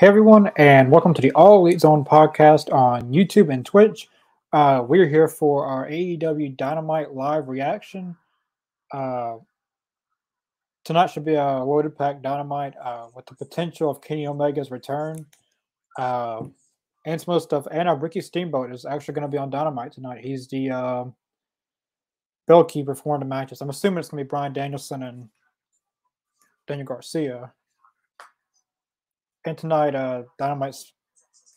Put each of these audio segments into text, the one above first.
Hey everyone, and welcome to the All Elite Zone podcast on YouTube and Twitch. Uh, we're here for our AEW Dynamite live reaction. Uh, tonight should be a loaded pack Dynamite uh, with the potential of Kenny Omega's return uh, and some other stuff. And our Ricky Steamboat is actually going to be on Dynamite tonight. He's the uh, bell keeper for one of the matches. I'm assuming it's going to be Bryan Danielson and Daniel Garcia. And tonight, uh, Dynamite's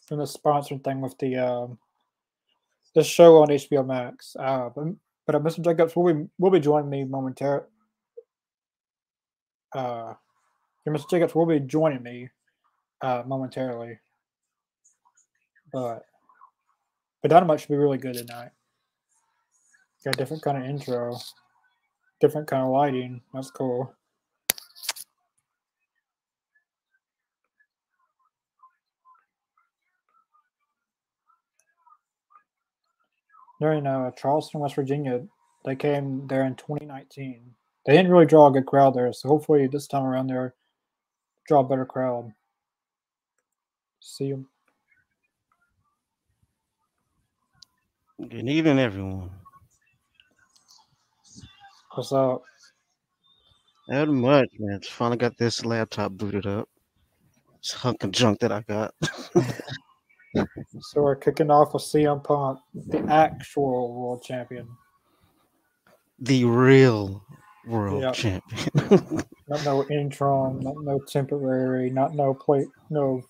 doing the sponsoring thing with the um, the show on HBO Max. Uh, but, but uh, Mr. Jacobs will be will be joining me momentarily. Uh, Mr. Jacobs will be joining me uh, momentarily. But but Dynamite should be really good tonight. Got a different kind of intro, different kind of lighting. That's cool. They're in uh, Charleston, West Virginia. They came there in 2019. They didn't really draw a good crowd there, so hopefully this time around they're draw a better crowd. See them. Good evening, everyone. What's up? Not much, man. Just finally got this laptop booted up. This hunk of junk that I got. So we're kicking off with CM Punk, the actual world champion. the real world Yep. champion. Not no interim, not no temporary, not no plate, no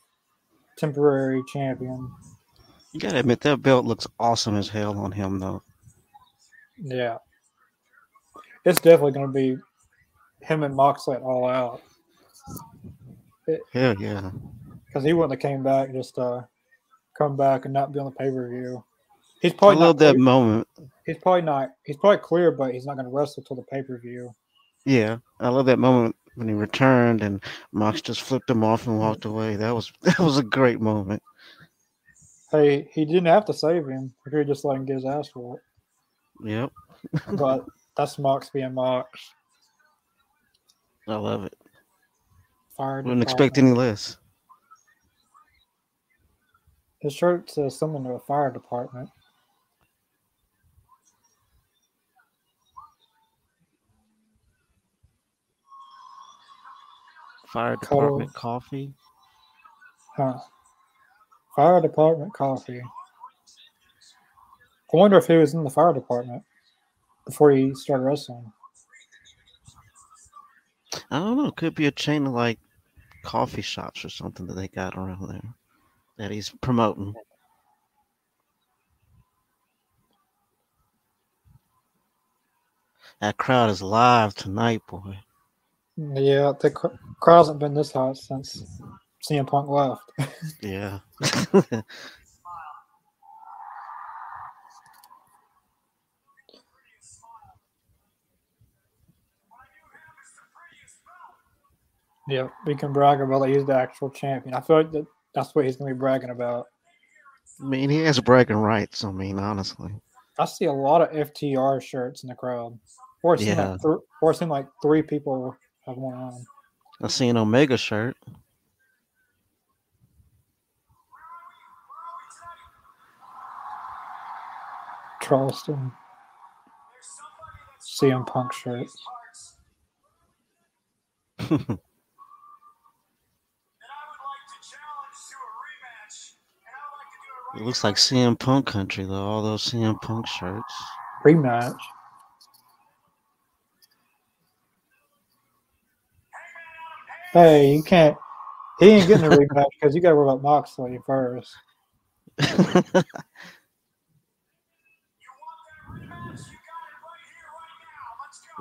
temporary champion. you gotta admit that belt looks awesome as hell on him, though. Yeah. It's definitely to be him and Moxley all out Hell yeah. because he wouldn't have came back just uh come back and not be on the pay per view. He's I probably love not that clear- moment. He's probably not. He's probably clear, but he's not going to wrestle till the pay per view. Yeah, I love that moment when he returned and Mox just flipped him off and walked away. That was that was a great moment. Hey, he didn't have to save him. He could just let him get his ass whooped. Yep, But that's Mox being Mox. I love it. Fired. Wouldn't expect any less. His shirt says something to a fire department. Fire Cold. department coffee. Huh. Fire department coffee. I wonder if he was in the fire department before he started wrestling. I don't know. Could be a chain of like coffee shops or something that they got around there that he's promoting. That crowd is live tonight, boy. Yeah, the cr- crowd hasn't been this hot since CM Punk left. Yeah. yeah, we can brag about that he's the actual champion. I feel like that, that's what he's going to be bragging about. I mean, he has bragging rights. I mean, honestly. I see a lot of FTR shirts in the crowd. Or Yeah. like, th- or it seemed like three people have one on. I see an Omega shirt. Charleston. CM Punk shirts. It looks like CM Punk country though. All those CM Punk shirts. Rematch. Hey, you can't. He ain't getting a rematch because you got to worry about Moxley first.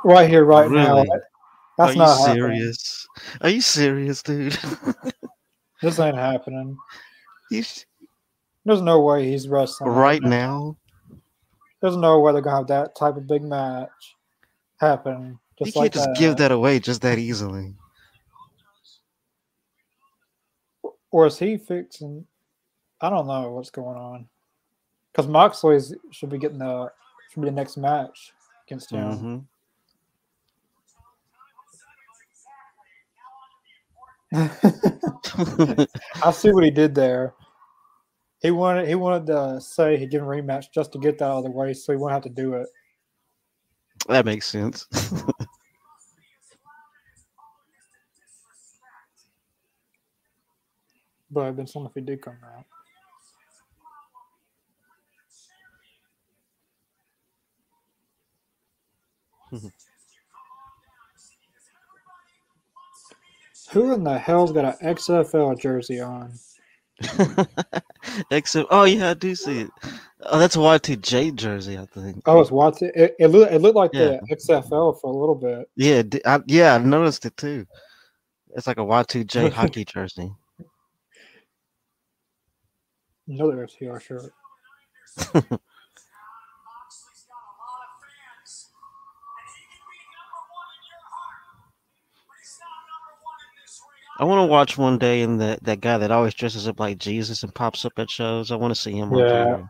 Right here, right now. That's Are you not happening. serious? Are you serious, dude? This ain't happening. You sh- There's no way he's wrestling right now? There's no way they're gonna have that type of big match happen. You Just can't like just that. give that away just that easily. Or is he fixing? I don't know what's going on. Because Moxley's should be getting the should be the next match against him. hmm I see what he did there. He wanted he wanted to say he didn't rematch just to get that out of the way, so he won't have to do it. that makes sense. But it'd been something if he did come out. Who in the hell's got an XFL jersey on? Except, oh yeah, I do see it. Oh, that's a Y2J jersey, I think. Oh, it's Watson. It, it, looked, it looked like Yeah. the XFL for a little bit. Yeah, I, yeah, I noticed it too. It's like a Y2J hockey jersey. Another FTR shirt. I want to watch one day and that that guy that always dresses up like Jesus and pops up at shows. I want to see him. on Yeah.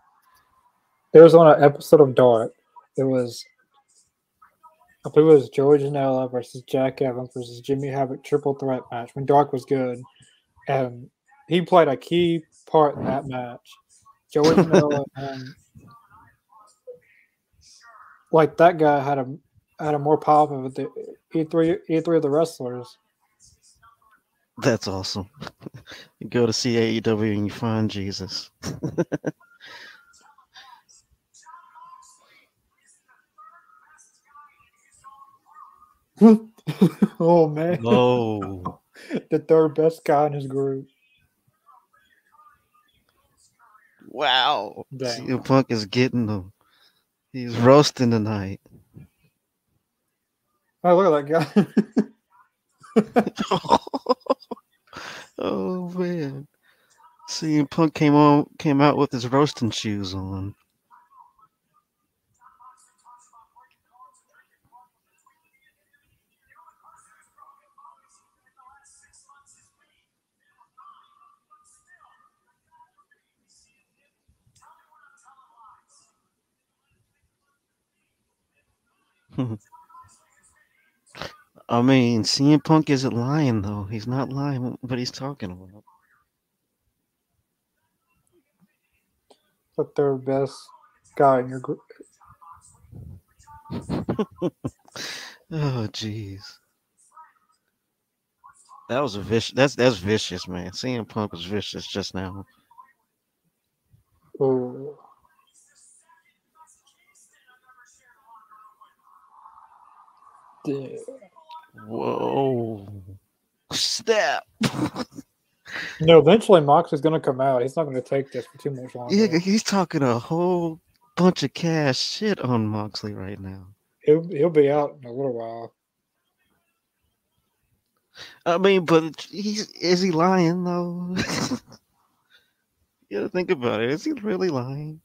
It was on an episode of Dark. It was, I believe it was Joey Janela versus Jack Evans versus Jimmy Havoc triple threat match when Dark was good, and he played a key part in that match. Joey Janela and like that guy had a had a more pop of the E three E three of the wrestlers. That's awesome. you go to see AEW and you find Jesus. oh man, Oh, the third best guy in his group. wow! CM Punk is getting them. He's roasting tonight. Oh look at that guy. oh man. CM Punk came on came out with his roasting shoes on. I mean, CM Punk isn't lying though. He's not lying what he's talking about. the third best guy in your group. Oh jeez. That was a vicious that's that's vicious, man. CM Punk was vicious just now. Oh. Yeah. Whoa. Snap. You know, eventually Mox is going to come out. He's not going to take this for too much longer. Yeah, he's talking a whole bunch of cash shit on Moxley right now. He'll, he'll be out in a little while. I mean, but he's is he lying though? you gotta think about it. Is he really lying?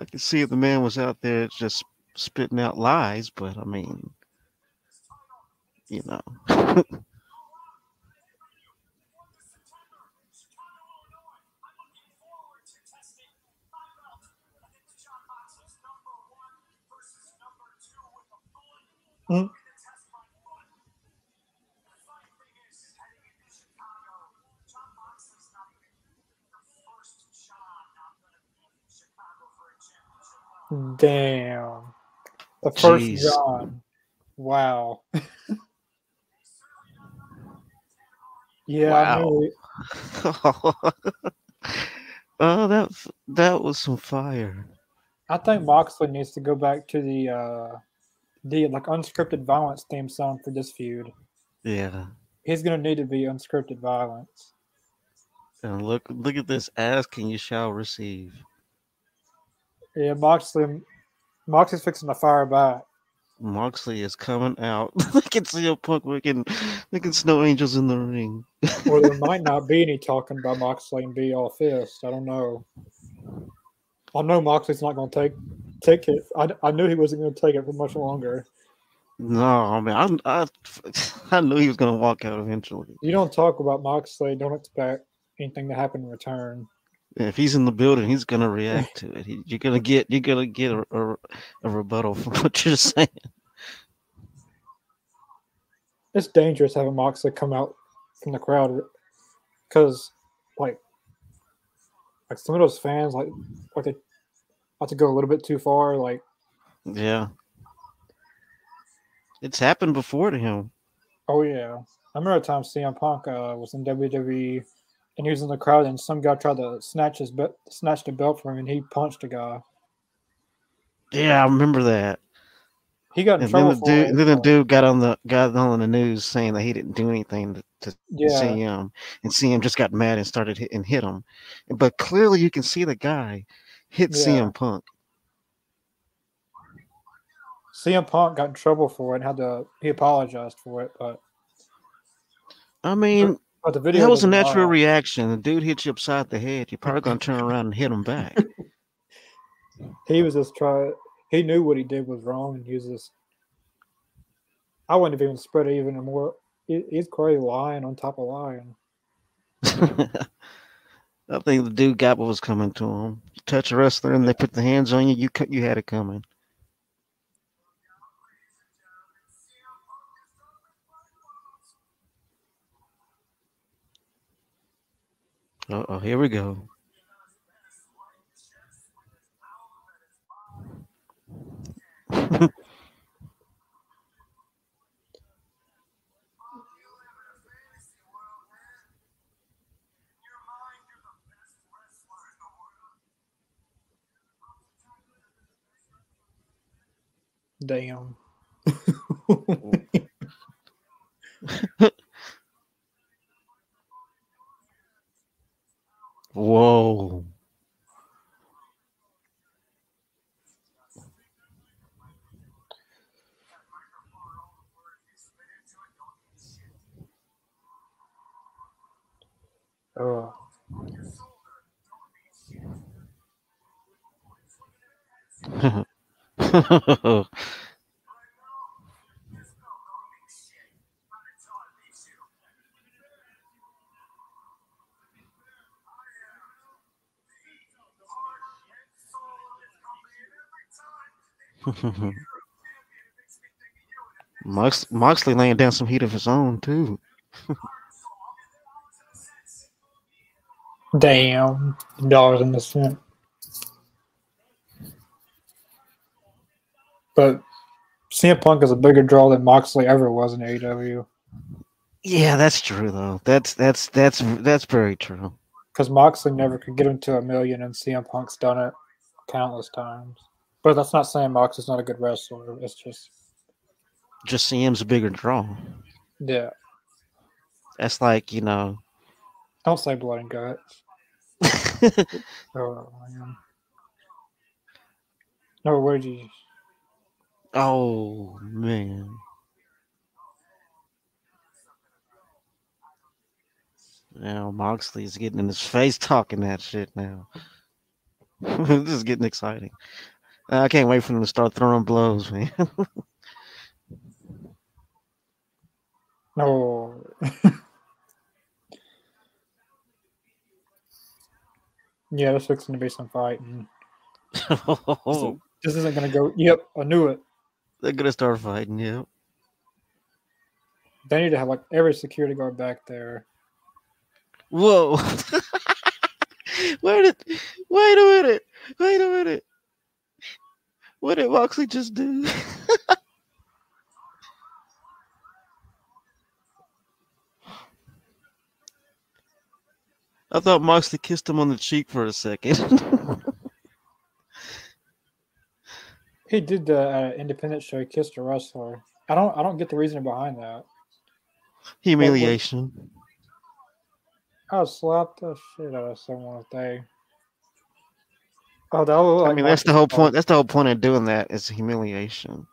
I can see if the man was out there just spitting out lies, but I mean, you know. Hmm. Damn. The first Jeez. John. Wow. yeah, Wow. oh, that that was some fire. I think Moxley needs to go back to the uh the like unscripted violence theme song for this feud. Yeah. He's gonna need to be unscripted violence. And look look at this asking you shall receive. Yeah, Moxley Moxley's fixing to fire back. Moxley is coming out. I can see a punk making making snow angels in the ring. Or there might not be any talking about Moxley and be all fist. I don't know. I know Moxley's not gonna take take it. I, I knew he wasn't gonna take it for much longer. No, I mean I I, I knew he was gonna walk out eventually. You don't talk about Moxley, don't expect anything to happen in return. If he's in the building, he's gonna react to it. He, you're gonna get you're gonna get a, a, a rebuttal from what you're saying. it's dangerous having Moxley come out from the crowd because like like some of those fans like like they like to go a little bit too far. Like Yeah. It's happened before to him. oh yeah, I remember a time CM Punk uh, was in WWE and he was in the crowd and some guy tried to snatch his be- snatch the belt from him and he punched a guy. Yeah, I remember that. He got in And then the for dude, then the dude got on the got on the news saying that he didn't do anything to, to yeah, CM, and CM just got mad and started hit, and hit him. But clearly, you can see the guy hit Yeah. CM Punk. CM Punk got in trouble for it and had to he apologized for it, but I mean, but the video that was a natural lie. reaction. The dude hit you upside the head. You're probably gonna turn around and hit him back. He was just trying. He knew what he did was wrong, and he was just. I wouldn't have even spread it even more. He, he's crazy lying on top of lying. I think the dude got what was coming to him. You touch a wrestler and they put the hands on you, you cut you had it coming. Uh oh, here we go. Damn. Whoa. Oh, Mox, Moxley laying down some heat of his own too. damn. Dollars in the cent. But CM Punk is a bigger draw than Moxley ever was in AEW Yeah, that's true though. That's that's that's that's very true. because Moxley never could get him to a million, and CM Punk's done it countless times. But that's not saying Moxley's not a good wrestler. It's just, Just CM's a bigger draw. yeah. That's like you know. Don't say blood and guts. Oh, man. No, where did you? oh man. Now Moxley's getting in his face talking that shit now. this is getting exciting. I can't wait for them to start throwing blows, man. No. yeah, this there's going to be some fighting. oh, This isn't gonna go. Yep, I knew it. they're gonna start fighting, yeah. They need to have like every security guard back there. Whoa. wait a wait a minute. Wait a minute. What did Moxley just do? I thought Moxley kissed him on the cheek for a second. He did the uh, independent show. He kissed a wrestler. I don't. I don't get the reason behind that. Humiliation. I slapped the shit out of someone if they. Oh, that was like I mean, that's the whole point. That's the whole point of doing that is humiliation.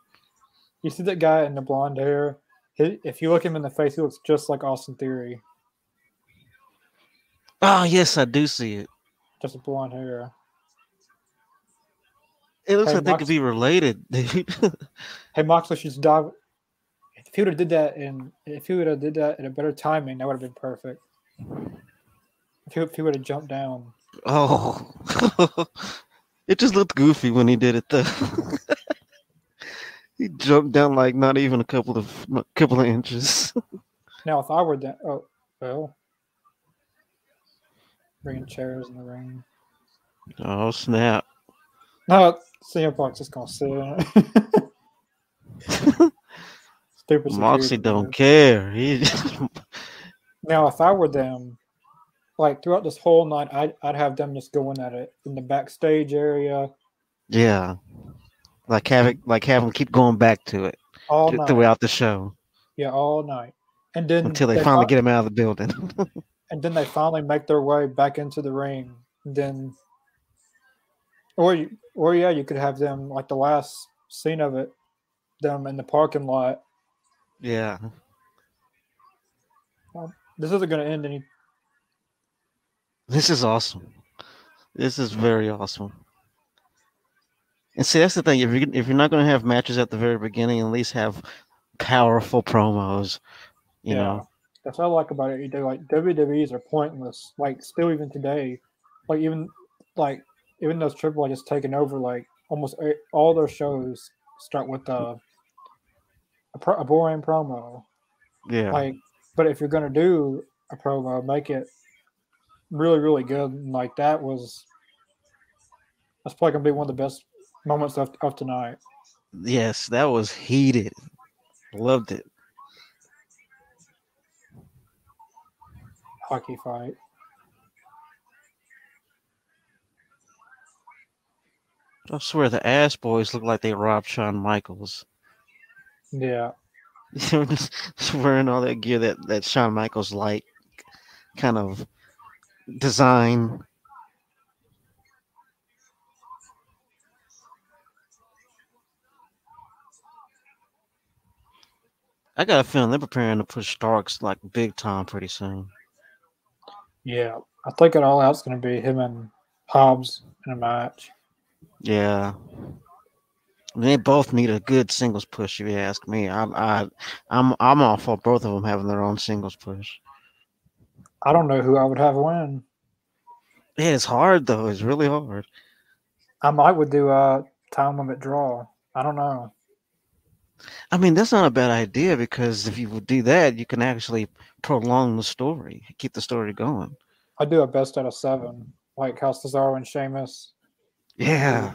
You see that guy in the blonde hair? He, if you look him in the face, he looks just like Austin Theory. Oh yes, I do see it. Just a blonde hair. It looks Hey, like they could be related, dude. Hey, Moxley should dive. If he would have did that and if he would have did that at a better timing, that would have been perfect. If he, if he would have jumped down, oh, it just looked goofy when he did it, though. he jumped down like not even a couple of a couple of inches. Now, if I were that, oh well, bringing chairs in the ring. Oh snap! No, CM Punk's just gonna sit in it. Stupid. Moxie don't care. He Now, if I were them, like throughout this whole night, I'd, I'd have them just going at it in the backstage area yeah, like have it like have him keep going back to it all th- night. throughout the show Yeah, all night. And then until they finally fi- get him out of the building. and then they finally make their way back into the ring. Then, or you- or yeah, you could have them like the last scene of it, them in the parking lot. yeah, This isn't going to end any. This is awesome. This is very awesome. And see, that's the thing. If you're if you're not going to have matches at the very beginning, at least have powerful promos. You yeah, know, that's what I like about it. They like WWE's are pointless. Like still even today, like even like even though Triple H is taken over, like almost all their shows start with a a, pro, a boring promo. yeah, Like, but if you're gonna do a promo, make it really, really good. And like that was that's probably gonna be one of the best moments of, of tonight. yes, that was heated. Loved it. Hockey fight. I swear the ass boys look like they robbed Shawn Michaels. Yeah. Just, wearing all that gear that that Shawn Michaels like kind of design. I got a feeling they're preparing to push Starks like big time pretty soon. Yeah. I think it all out's gonna be him and Hobbs in a match. Yeah. I mean, they both need a good singles push, if you ask me. I'm I, I'm I'm all for both of them having their own singles push. I don't know who I would have win. Yeah, it's hard though. It's really hard. I might would do a time limit draw. I don't know. I mean, that's not a bad idea because if you would do that, you can actually prolong the story, keep the story going. I'd do a best out of seven, like how Cesaro and Sheamus. Yeah.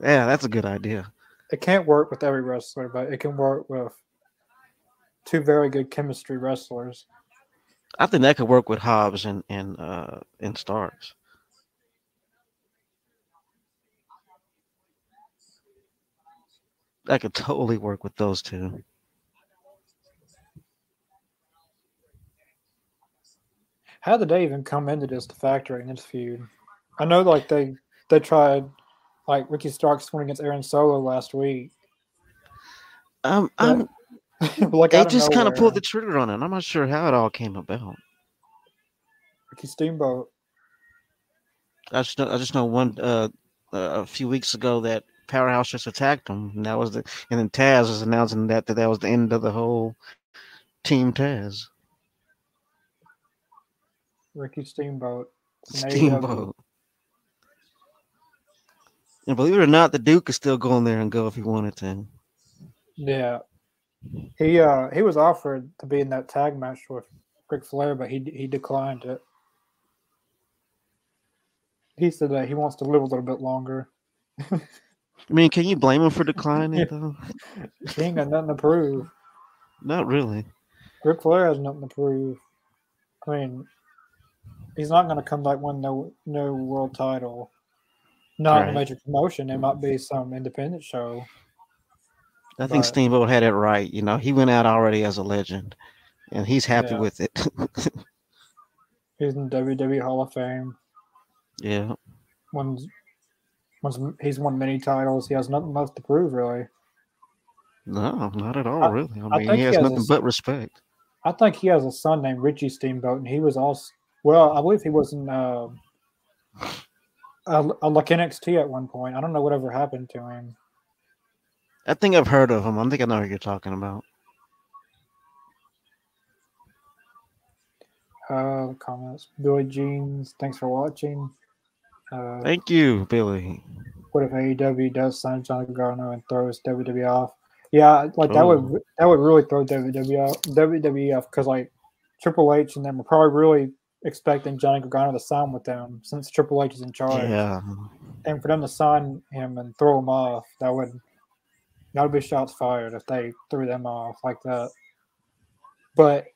Yeah, that's a good idea. It can't work with every wrestler, but it can work with two very good chemistry wrestlers. I think that could work with Hobbs and and uh and Starks. That could totally work with those two. How did they even come into this to factor in this feud? I know, like they they tried, like Ricky Starks went against Aaron Solo last week. Um, Yeah, I'm, But, like they just kind of pulled the trigger on it. I'm not sure how it all came about. Ricky Steamboat. I just know, I just know one uh, uh, a few weeks ago that Powerhouse just attacked him, and that was the and then Taz was announcing that that, that was the end of the whole Team Taz Ricky Steamboat. It's an AEW. Steamboat. And believe it or not, the Duke is still going there and go if he wanted to. Yeah. He uh he was offered to be in that tag match with Ric Flair, but he he declined it. He said that he wants to live a little bit longer. I mean, can you blame him for declining Yeah. though? He ain't got nothing to prove. Not really. Ric Flair has nothing to prove. I mean, he's not going to come back win no no world title. Not in a major promotion. It might be some independent show. I think But- Steamboat had it right. You know, he went out already as a legend, and he's happy Yeah. with it. He's in WWE Hall of Fame. yeah. Wins, wins, he's won many titles. He has nothing left to prove, really. No, not at all, I- really. I I mean, he he has has a nothing but respect. I think he has a son named Richie Steamboat, and he was also well. I believe he was in uh, a, a like NXT at one point. I don't know whatever happened to him. I think I've heard of him. I think I know what you're talking about. Uh, comments. Billy Jeans, thanks for watching. Uh, Thank you, Billy. what if AEW does sign Johnny Gargano and throws WWE off? Yeah, like that Oh. would that would really throw WWE WWF WWF because like Triple H and them were probably really expecting Johnny Gargano to sign with them since Triple H is in charge. Yeah. And for them to sign him and throw him off, that would that would be shots fired if they threw them off like that. But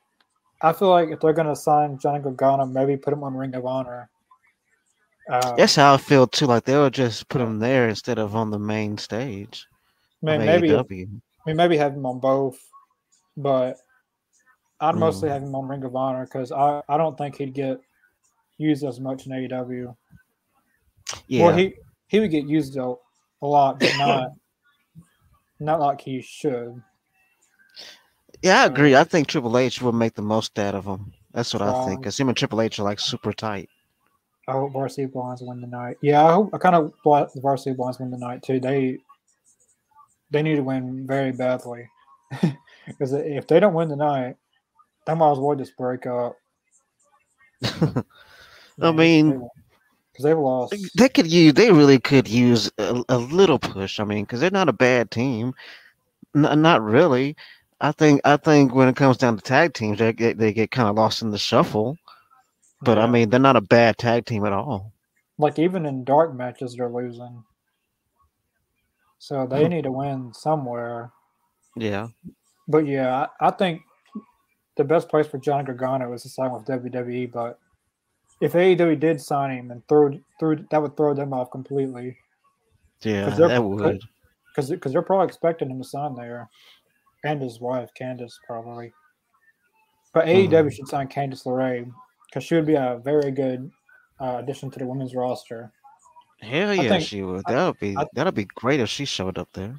I feel like if they're gonna sign Johnny Gargano, maybe put him on Ring of Honor. Uh, That's how I feel too. Like they would just put him there instead of on the main stage. Of maybe AEW. Mean, maybe have him on both, but I'd mostly Mm. have him on Ring of Honor because I, I don't think he'd get used as much in AEW. Yeah. Well, he he would get used a, a lot, but not not like he should. yeah, I agree. Um, I think Triple H will make the most out of him. That's what I think. Strong. Because him and Triple H are like super tight. I hope Varsity Blondes win the night. Yeah, I hope I kind of want the Varsity Blondes win the night too. They they need to win very badly because if they don't win the night, they might as well just break up. I mean, because they've lost. they could use. They really could use a, a little push. I mean, because they're not a bad team. N- not really. I think. I think when it comes down to tag teams, they get they get kind of lost in the shuffle. But I mean, they're not a bad tag team at all. like even in dark matches, they're losing. So they hmm. need to win somewhere. Yeah. But yeah, I, I think the best place for Johnny Gargano is to sign with WWE. But if AEW did sign him and throw through that would throw them off completely Yeah, that would. because because they're probably expecting him to sign there, and his wife Candice probably. But AEW should sign Candice LeRae because she would be a very good uh, addition to the women's roster. Hell yeah, think- she would. That would be I- that'd be great if she showed up there.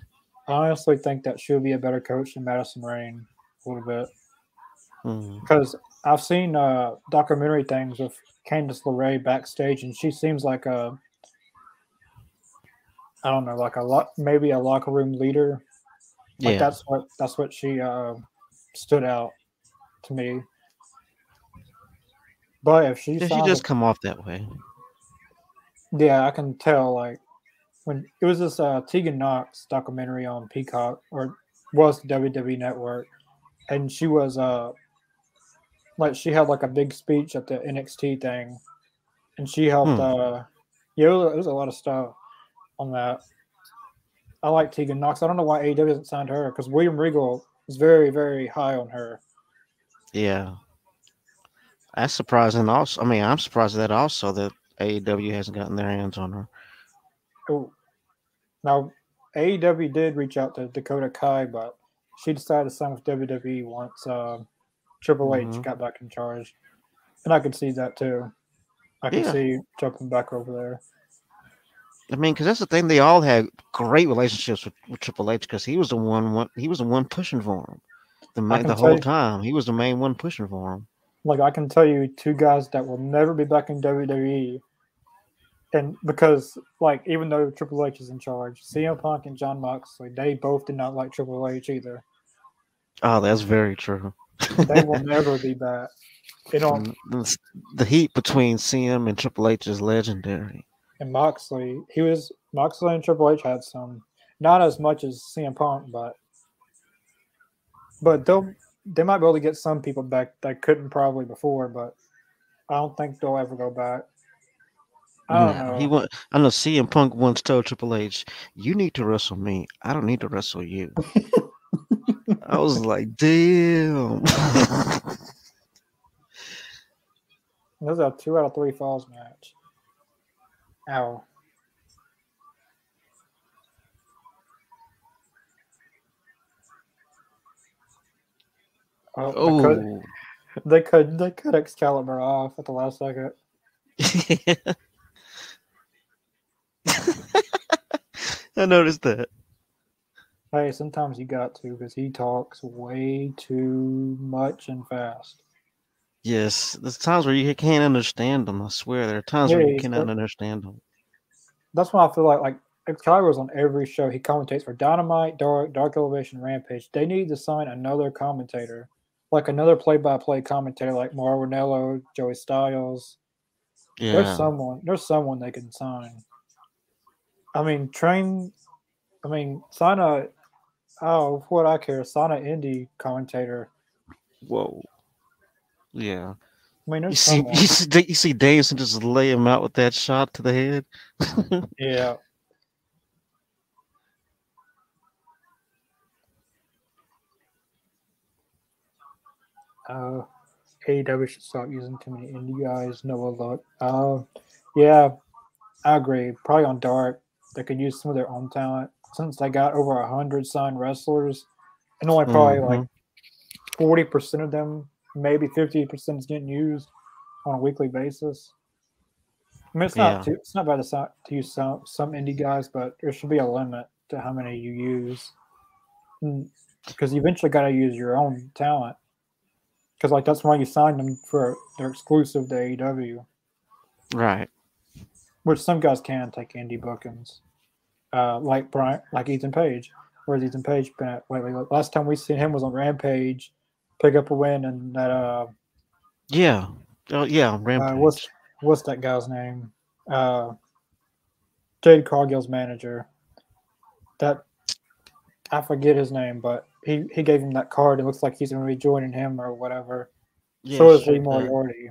I honestly think that she would be a better coach than Madison Rayne a little bit because I've seen uh, documentary things with Candice LeRae backstage, and she seems like a I don't know, like a lot, maybe a locker room leader. Like Yeah, that's what that's what she uh, stood out to me. But if she, Yeah, she just come off that way. yeah, I can tell. Like when it was this uh, Tegan Nox documentary on Peacock or was the WWE Network, and she was uh like she had like a big speech at the NXT thing, and she helped. Hmm. uh Yeah, it was, a lot of stuff on that. I like Tegan Nox. I don't know why AEW hasn't signed her because William Regal is very very high on her. Yeah, that's surprising. Also, I mean, I'm surprised that also that AEW hasn't gotten their hands on her. Oh, now AEW did reach out to Dakota Kai, but she decided to sign with WWE once uh, Triple H Mhm. got back in charge, and I could see that too. I could Yeah. see jumping back over there. I mean, because that's the thing. They all had great relationships with, with Triple H because he was the one, one. He was the one pushing for him. The main, the whole you- time, he was the main one pushing for him. Like I can tell you, two guys that will never be back in WWE, and because like even though Triple H is in charge, CM Punk and Jon Moxley, they both did not like Triple H either. Oh, that's very true. They will never be back. You know, Mm, the, heat between CM and Triple H is legendary. and Moxley, he was Moxley and Triple H had some, not as much as CM Punk, but but they'll they might be able to get some people back that couldn't probably before, but I don't think they'll ever go back. I don't Nah, know. He want, I know CM Punk once told Triple H, "You need to wrestle me. I don't need to wrestle you." I was like, "Damn." This is a two out of three falls match. Ow. Oh, they cut, oh, they could they cut Excalibur off at the last second. I noticed that. Hey, sometimes you got to because he talks way too much and fast. Yes, there's times where you can't understand them. I swear, there are times Yeah, where you cannot understand them. That's why I feel like like Excalibur's on every show. He commentates for Dynamite, Dark, Dark Elevation, Rampage. They need to sign another commentator, like another play-by-play commentator, like Mauro Ranallo, Joey Styles. Yeah, There's someone. There's someone they can sign. I mean, train. I mean, sign a Oh, what I care, Sonic Indie commentator. Whoa. Yeah. I mean, You see, someone. you see, you see Danielson just lay him out with that shot to the head. Yeah. Uh, AEW should stop using too many indie guys. Noah look. Uh, yeah, I agree. Probably on Dark, they could use some of their own talent since they got over a hundred signed wrestlers, and only probably like mm-hmm. forty percent of them, maybe fifty percent is getting used on a weekly basis. I mean, it's not Yeah. too, it's not bad to, to use some some indie guys, but there should be a limit to how many you use, mm, because you eventually got to use your own talent. Because like that's why you signed them for they're exclusive to AEW, Right. which some guys can take indie bookings, uh, like Brian, like Ethan Page. Where's Ethan Page been at lately? Like, last time we seen him was on Rampage, pick up a win, and that uh, Yeah. Oh yeah. Rampage. uh what's what's that guy's name? Uh, Jade Cargill's manager. That I forget his name, but he he gave him that card. It looks like he's going to be joining him or whatever. yeah, so is Lee uh, Moriarty.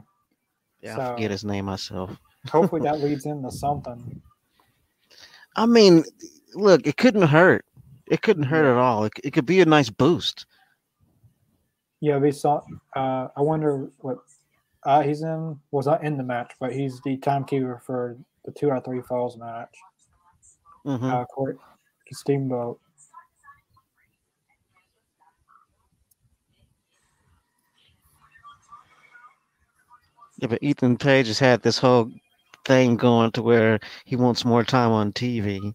yeah, I so- forget his name myself. Hopefully that leads into something. I mean, look, it couldn't hurt. It couldn't hurt at all. It, it could be a nice boost. Yeah, we saw. Uh, I wonder what uh, he's in. Was not in the match, but he's the timekeeper for the two out of three falls match. hmm Uh, Corey Steamboat. Yeah, but Ethan Page has had this whole thing going to where he wants more time on TV.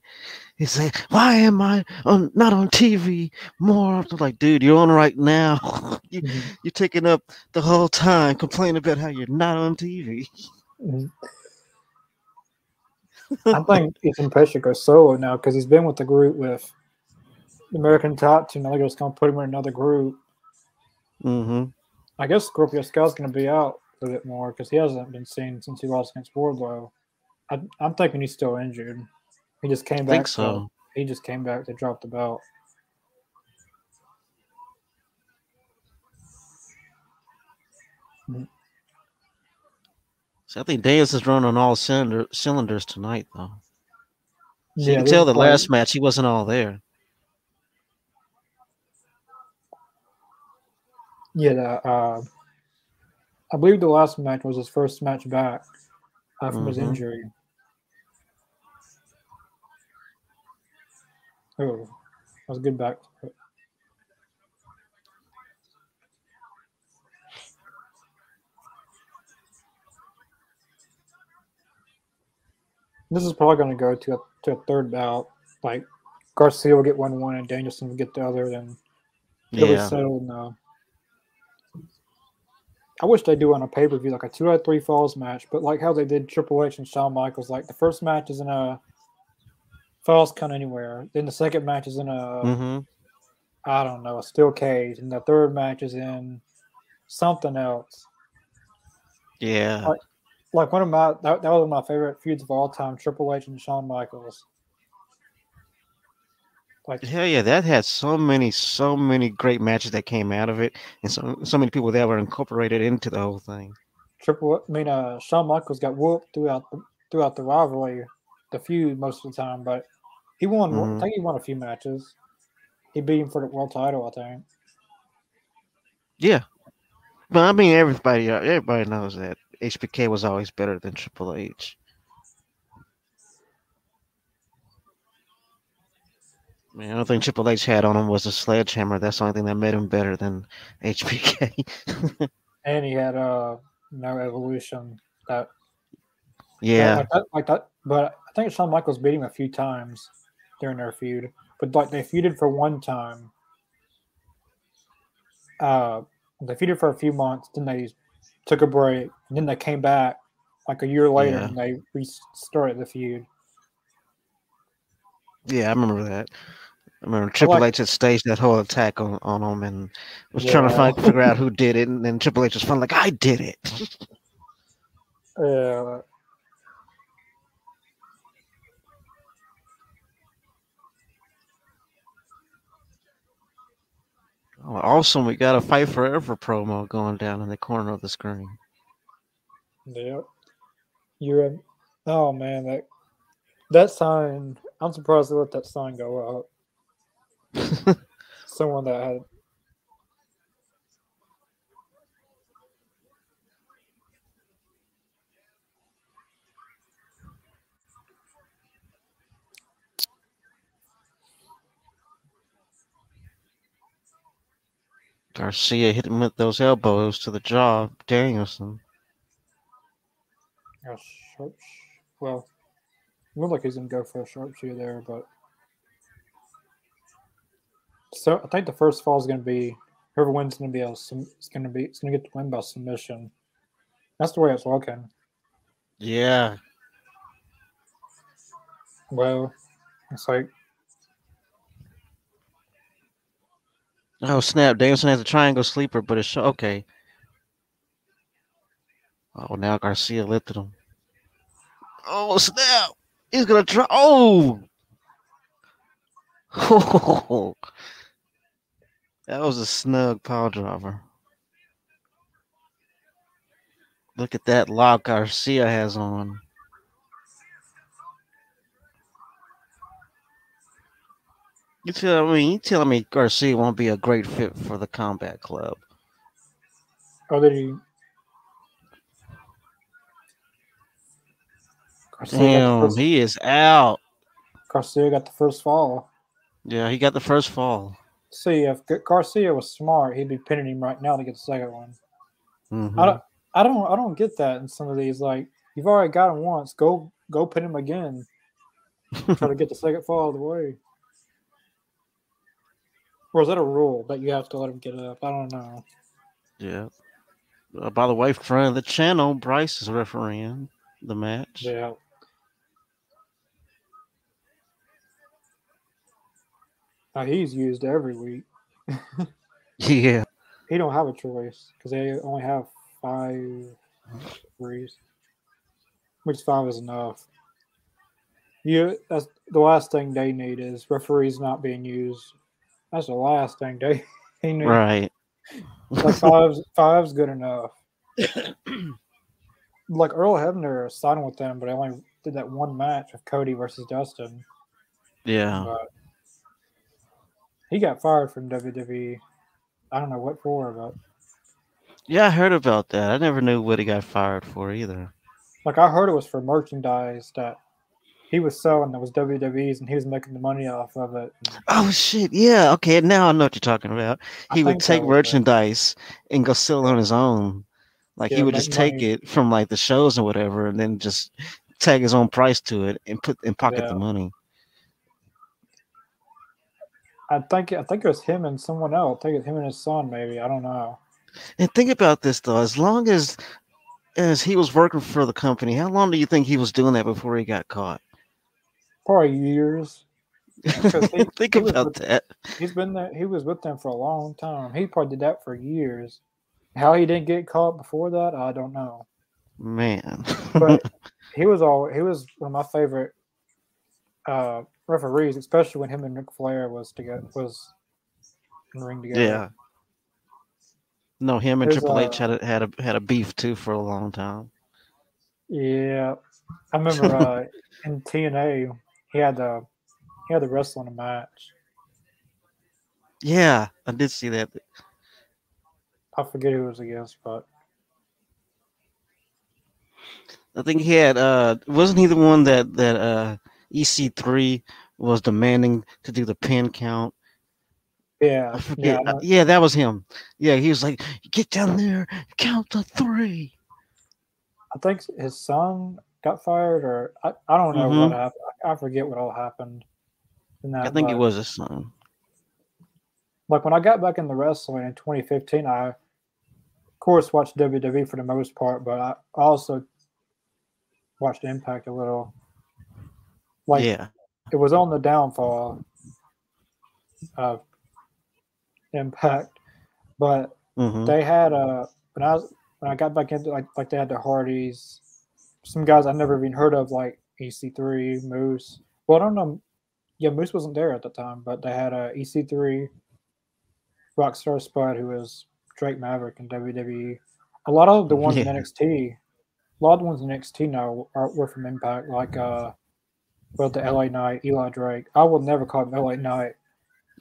He's saying, "Why am I on not on TV more?" I'm like, dude, you're on right now. you, Mhm. you're taking up the whole time complaining about how you're not on TV. Mhm. I think Ethan Page should go solo now because he's been with the group with the American Top Team. Now they're just going to put him in another group. hmm I guess Scorpio Sky's going to be out a bit more because he hasn't been seen since he lost against Wardlow. I, I'm thinking he's still injured. He just came I back. think to- so. he just came back to drop the belt. So I think Daniels is running on all cylinder, cylinders tonight, though. So you can tell the last match he wasn't all there. Yeah, the, uh, I believe the last match was his first match back uh, from his Mhm. injury. Oh, that was a good back. This is probably going to go to a, to a third bout. Like Garcia will get one one and Danielson will get the other. Then It'll be settled now. I wish they do on a pay per view like a two out of three falls match, but like how they did Triple H and Shawn Michaels. Like the first match is in a falls count anywhere, then the second match is in a hmm I don't know a steel cage, and the third match is in something else. Yeah. Like- Like one of my that, that was one of my favorite feuds of all time, Triple H and Shawn Michaels. Like Hell yeah, that had so many, so many great matches that came out of it, and so so many people that were incorporated into the whole thing. Triple, I mean, uh, Shawn Michaels got whooped throughout the throughout the rivalry, the feud most of the time, but he won. Mhm. I think he won a few matches. He beat him for the world title, I think. Yeah, but I mean, everybody, uh, everybody knows that HBK was always better than Triple H. I don't think Triple H had on him was a sledgehammer. That's the only thing that made him better than HBK. And he had uh no evolution that yeah, like that, like that. But I think Shawn Michaels beat him a few times during their feud. But like they feuded for one time. Uh, they feuded for a few months. Then they took a break. And then they came back like a year later Yeah. and they restarted the feud. Yeah, I remember that. I remember Triple like- H had staged that whole attack on, on him and was trying to find, figure out who did it, and then Triple H was finally like, "I did it." yeah. Oh, awesome! We got a Fight Forever promo going down in the corner of the screen. Yep. You're in. Oh man, that that sign. I'm surprised they let that sign go up. Someone that had. Garcia hit him with those elbows to the jaw. Danielson. Oh, A sharp, well, looked like he's gonna go for a sharpshooter there, but so I think the first fall is gonna be whoever wins is gonna be a it's gonna be it's gonna get the win by submission. That's the way it's looking. Yeah. Well, it's like Oh snap! Danielson has a triangle sleeper, but it's okay. Oh, now Garcia lifted him. Oh snap! He's gonna try. Oh, that was a snug power driver. Look at that lock Garcia has on. You tell me, you telling me Garcia won't be a great fit for the Combat Club? oh, did Garcia Damn, first, he is out. Garcia got the first fall. Yeah, he got the first fall. See, if Garcia was smart, he'd be pinning him right now to get the second one. Mhm. I don't, I don't, I don't get that in some of these. Like, you've already got him once. Go, go pin him again. Try to get the second fall of the way. Or is that a rule that you have to let him get up? I don't know. Yeah. Uh, by the way, friend the channel, Bryce is refereeing the match. Yeah. Now he's used every week. Yeah. He don't have a choice because they only have five threes, which five is enough. You that's the last thing they need is referees not being used. That's the last thing they, they need. Right. Like five's five's good enough. like Earl Hebner signed with them, but I only did that one match of Cody versus Dustin. Yeah. But he got fired from WWE. I don't know what for, but Yeah, I heard about that. I never knew what he got fired for either. like I heard it was for merchandise that he was selling that was WWE's and he was making the money off of it. Oh shit! Yeah. Okay. Now I know what you're talking about. I He would take was it. merchandise and go sell it on his own. Like he would just take money. it from like the shows or whatever, and then just tag his own price to it and put and pocket Yeah. the money. I think I think it was him and someone else. I think it's him and his son, maybe. I don't know. And think about this though. As long as as he was working for the company, how long do you think he was doing that before he got caught? Probably years. He, think he about with- that. he's been there. He was with them for a long time. He probably did that for years. How he didn't get caught before that, I don't know. Man. But he was all he was one of my favorite uh, referees, especially when him and Ric Flair was together was in the ring together. yeah. No, him and There's, Triple H uh, had a had a had a beef too for a long time. Yeah, I remember uh, in TNA he had the he had the wrestling a match. Yeah, I did see that. I forget who it was against, but I think he had uh wasn't he the one that that uh EC3 was demanding to do the pin count? yeah, I yeah, forget. I Uh, Yeah, that was him. Yeah, he was like, "Get down there, count to three. I think his son got fired, or I, I don't know Mhm. what happened. I, I forget what all happened. In that, I think it was his son. like when I got back into wrestling in 2015. I, of course, watched WWE for the most part, but I also watched Impact a little. Like yeah, it was on the downfall of Impact, but hmm they had uh when I was when I got back into like like they had the Hardys, some guys I never even heard of like EC3, Moose. Well, I don't know. Yeah, Moose wasn't there at the time, but they had a EC3, Rockstar Spud, was Drake Maverick in WWE. A lot of the ones in NXT, a lot of the ones in NXT now are were from Impact, like uh, well, the LA Knight, Eli Drake. I will never call him LA Knight.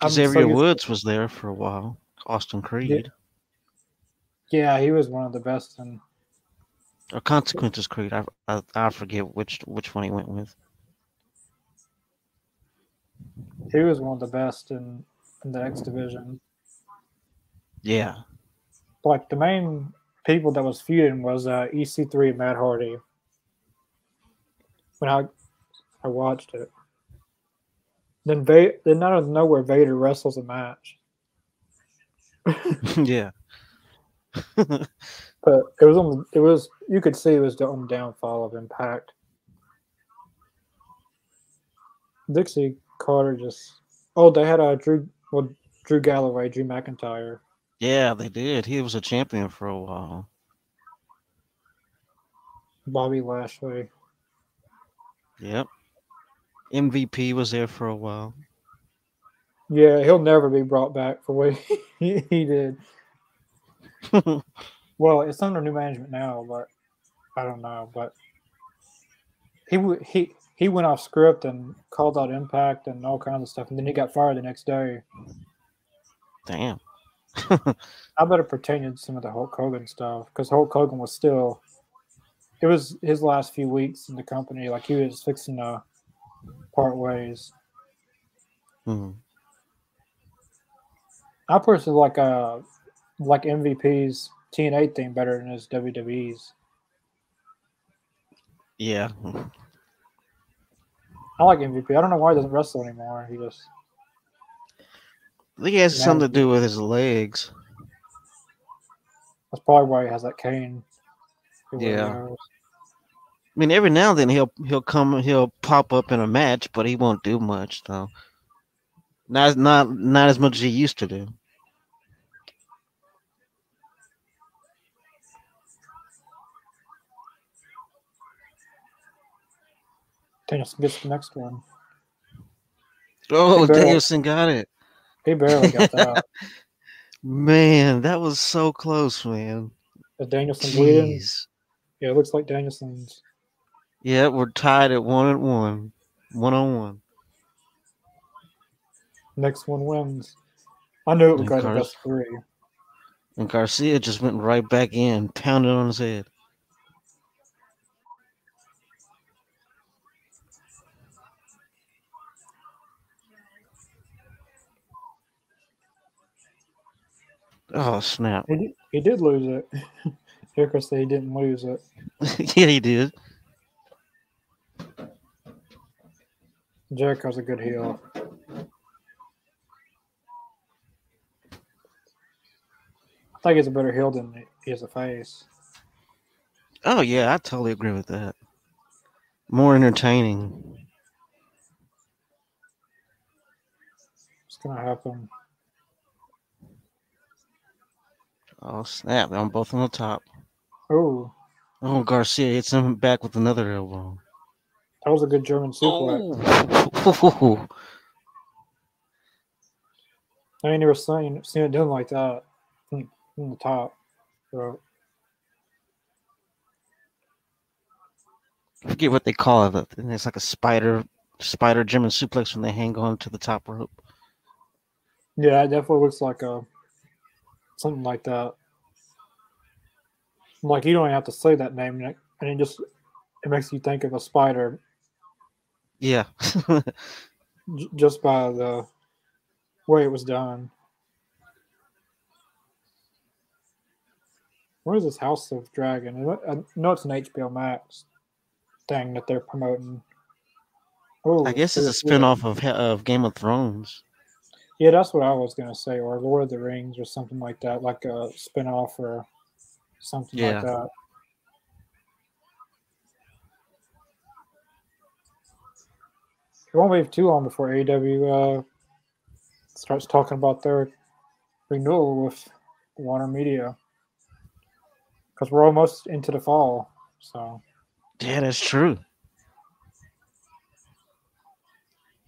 I'm so Xavier Woods was there for a while. Austin Creed. Yeah, he was one of the best, and Or Consequences Creed. I, I I forget which which one he went with. he was one of the best in, in the X division. Yeah. Like the main people that was feuding was uh, EC3 and Matt Hardy. When I I watched it, then Va- then out of nowhere Vader wrestles a match, yeah. but it was on it was you could see it was the on the downfall of Impact. Dixie Carter just oh they had a Drew well Drew Galloway Drew McIntyre Yeah, they did. He was a champion for a while. Bobby Lashley Yep. MVP was there for a while. Yeah, he'll never be brought back for what he, he did. Well, it's under new management now, but I don't know. But he he he went off script and called out Impact and all kinds of stuff, and then he got fired the next day. Damn. I better pretended some of the Hulk Hogan stuff because Hulk Hogan was still. It was his last few weeks in the company, like he was fixing to part ways. Mhm. I personally like uh like MVP's TNA thing better than his WWE's. Yeah. I like MVP. I don't know why he doesn't wrestle anymore. He just I think it has something to do with his legs. that's probably why he has that cane. He Yeah. those. I mean, every now and then he'll he'll come he'll pop up in a match, but he won't do much though. Not not not as much as he used to do. Danielson gets the next one. Oh, barely- Danielson got it. He barely got that. Man, that was so close, man. Is Danielson bleeding? Yeah, it looks like Danielson's. Yeah, we're tied at one and one. One on one. Next one wins. I knew it would And go to Cars- best three. And Garcia just went right back in, pounded on his head. Oh snap! He did, he did lose it. Jericho said he didn't lose it. yeah, he did. Jericho's a good heel. I think he's a better heel than he is a face. Oh yeah, I totally agree with that. More entertaining. It's gonna happen. Oh snap! I'm both on the top. Oh, Oh, Garcia hits him back with another elbow. That was a good German suplex. Oh. I ain't never seen seen it done like that from, from the top. So I forget what they call it. but It's like a spider, spider German suplex when they hang on to the top rope. yeah, it definitely looks like a something like that. Like you don't even have to say that name, and it, and it just it makes you think of a spider Yeah. j- just by the way it was done. What is this House of Dragon? I know it's an HBO Max thing that they're promoting. Oh, I guess it's a spin-off of of Game of Thrones. Yeah, that's what I was gonna say, or Lord of the Rings, or something like that, like a spin-off or something Yeah. like that. It won't be too long before AEW uh, starts talking about their renewal with Warner Media, because we're almost into the fall. So Yeah, that's true.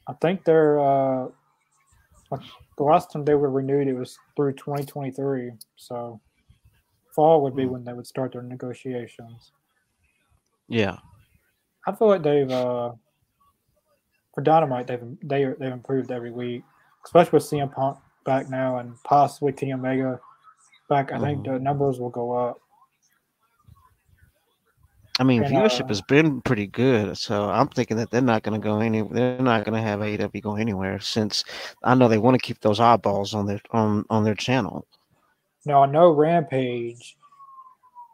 I think they're uh, the last time they were renewed, it was through 2023. So fall would be Hmm. when they would start their negotiations. Yeah. I feel like they've uh, for Dynamite they've they they've improved every week, especially with CM Punk back now and possibly Kenny Omega back. I think Mhm. the numbers will go up. I mean, And, viewership uh, has been pretty good, so I'm thinking that they're not going to go any. They're not going to have AEW go anywhere since I know they want to keep those eyeballs on their on on their channel. Now I know Rampage,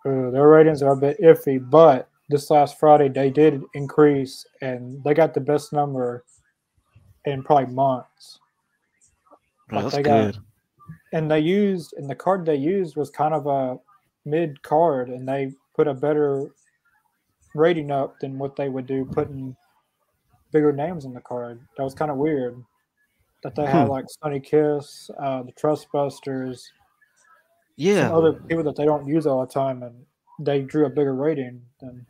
uh, their ratings are a bit iffy, but this last Friday they did increase and they got the best number in probably months. Well, Like, that's they got- good. and they used and the card they used was kind of a mid card and they put a better rating up than what they would do putting bigger names on the card that was kind of weird that they had Hmm. like Sonny Kiss, uh, the Trustbusters, Yeah. some other people that they don't use all the time, and they drew a bigger rating than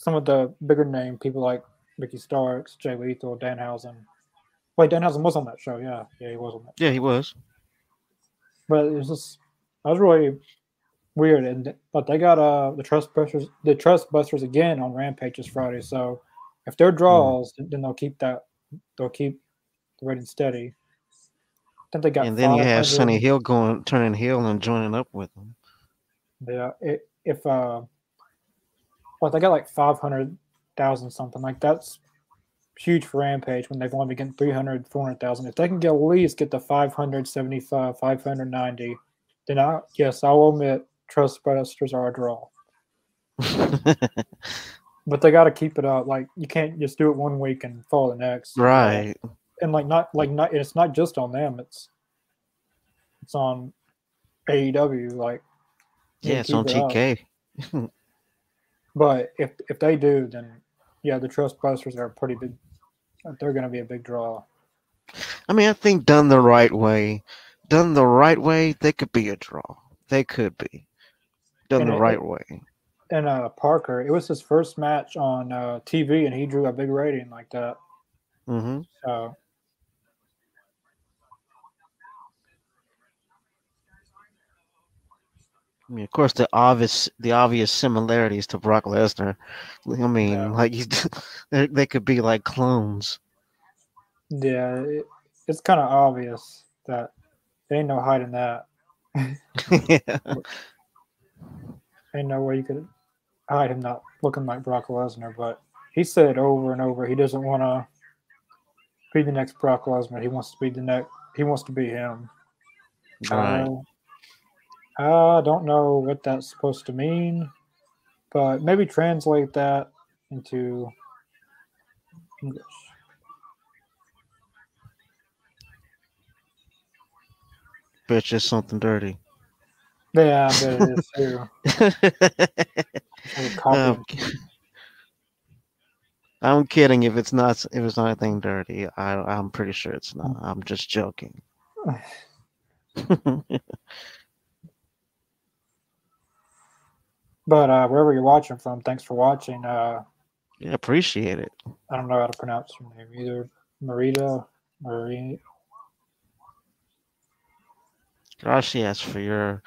some of the bigger name people like Ricky Starks, Jay Lethal, Danhausen. Wait, Danhausen was on that show, yeah, yeah, he was on that. Show. Yeah, he was. But it was just, that was really weird. And but they got uh the Trust Busters, the Trust Busters again on Rampage this Friday. So if they're draws, then they'll keep that, they'll keep the rating steady. I think they got. And then you have Sunny Hill going turning heel and joining up with them. Yeah, it, if uh, well, they got like five hundred thousand something like that's huge for Rampage when they've only been getting 300, 400,000. If they can get at least get the 575, 590, then I yes, I will admit Trustbusters are a draw. But they got to keep it up. Like you can't just do it one week and fall the next. right. And like not like not it's not just on them. It's it's on AEW. Like Yeah, it's on it. TK. But if if they do, then yeah, the Trustbusters are pretty big. They're going to be a big draw. I mean, I think done the right way, done the right way, they could be a draw. They could be done And the it- right way. And uh, Parker, it was his first match on uh, TV, and he drew a big rating like that. hmm So I mean, of course, the obvious the obvious similarities to Brock Lesnar. I mean, Yeah. like you, they, they could be like clones. yeah, it, it's kind of obvious that there ain't no hiding that. yeah. Ain't no way you could hide him not looking like Brock Lesnar. But he said over and over he doesn't want to be the next Brock Lesnar. He wants to be the next. He wants to be him. Right. I don't know what that's supposed to mean, but maybe translate that into English. Bet just something dirty. Yeah, I bet it is too. I'm, I'm kidding. If it's not, if it's not anything dirty, I, I'm pretty sure it's not. I'm just joking. but uh, wherever you're watching from, thanks for watching. Uh, yeah, appreciate it. I don't know how to pronounce your name either. Marita, Marie. Gracias for your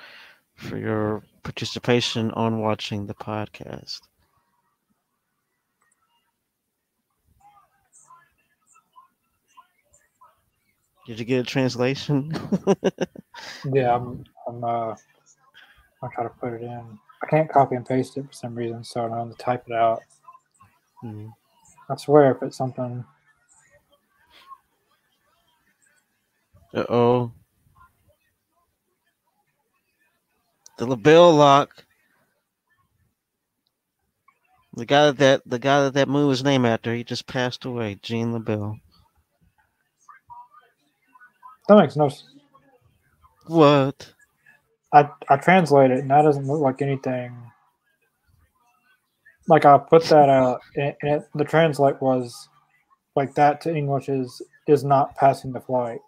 for your participation on watching the podcast. Did you get a translation? Yeah, I'm. I'm. Uh, I'll try to put it in. I can't copy and paste it for some reason, so I'm going to type it out. Hmm. I swear, if it's something Uh oh. The LeBell lock. The guy that the guy that that move is named after, he just passed away. Gene LeBell. that makes no. s- What? I I translate it, and that doesn't look like anything. Like I put that out, and, it, the translate was like that to English is is not passing the flight.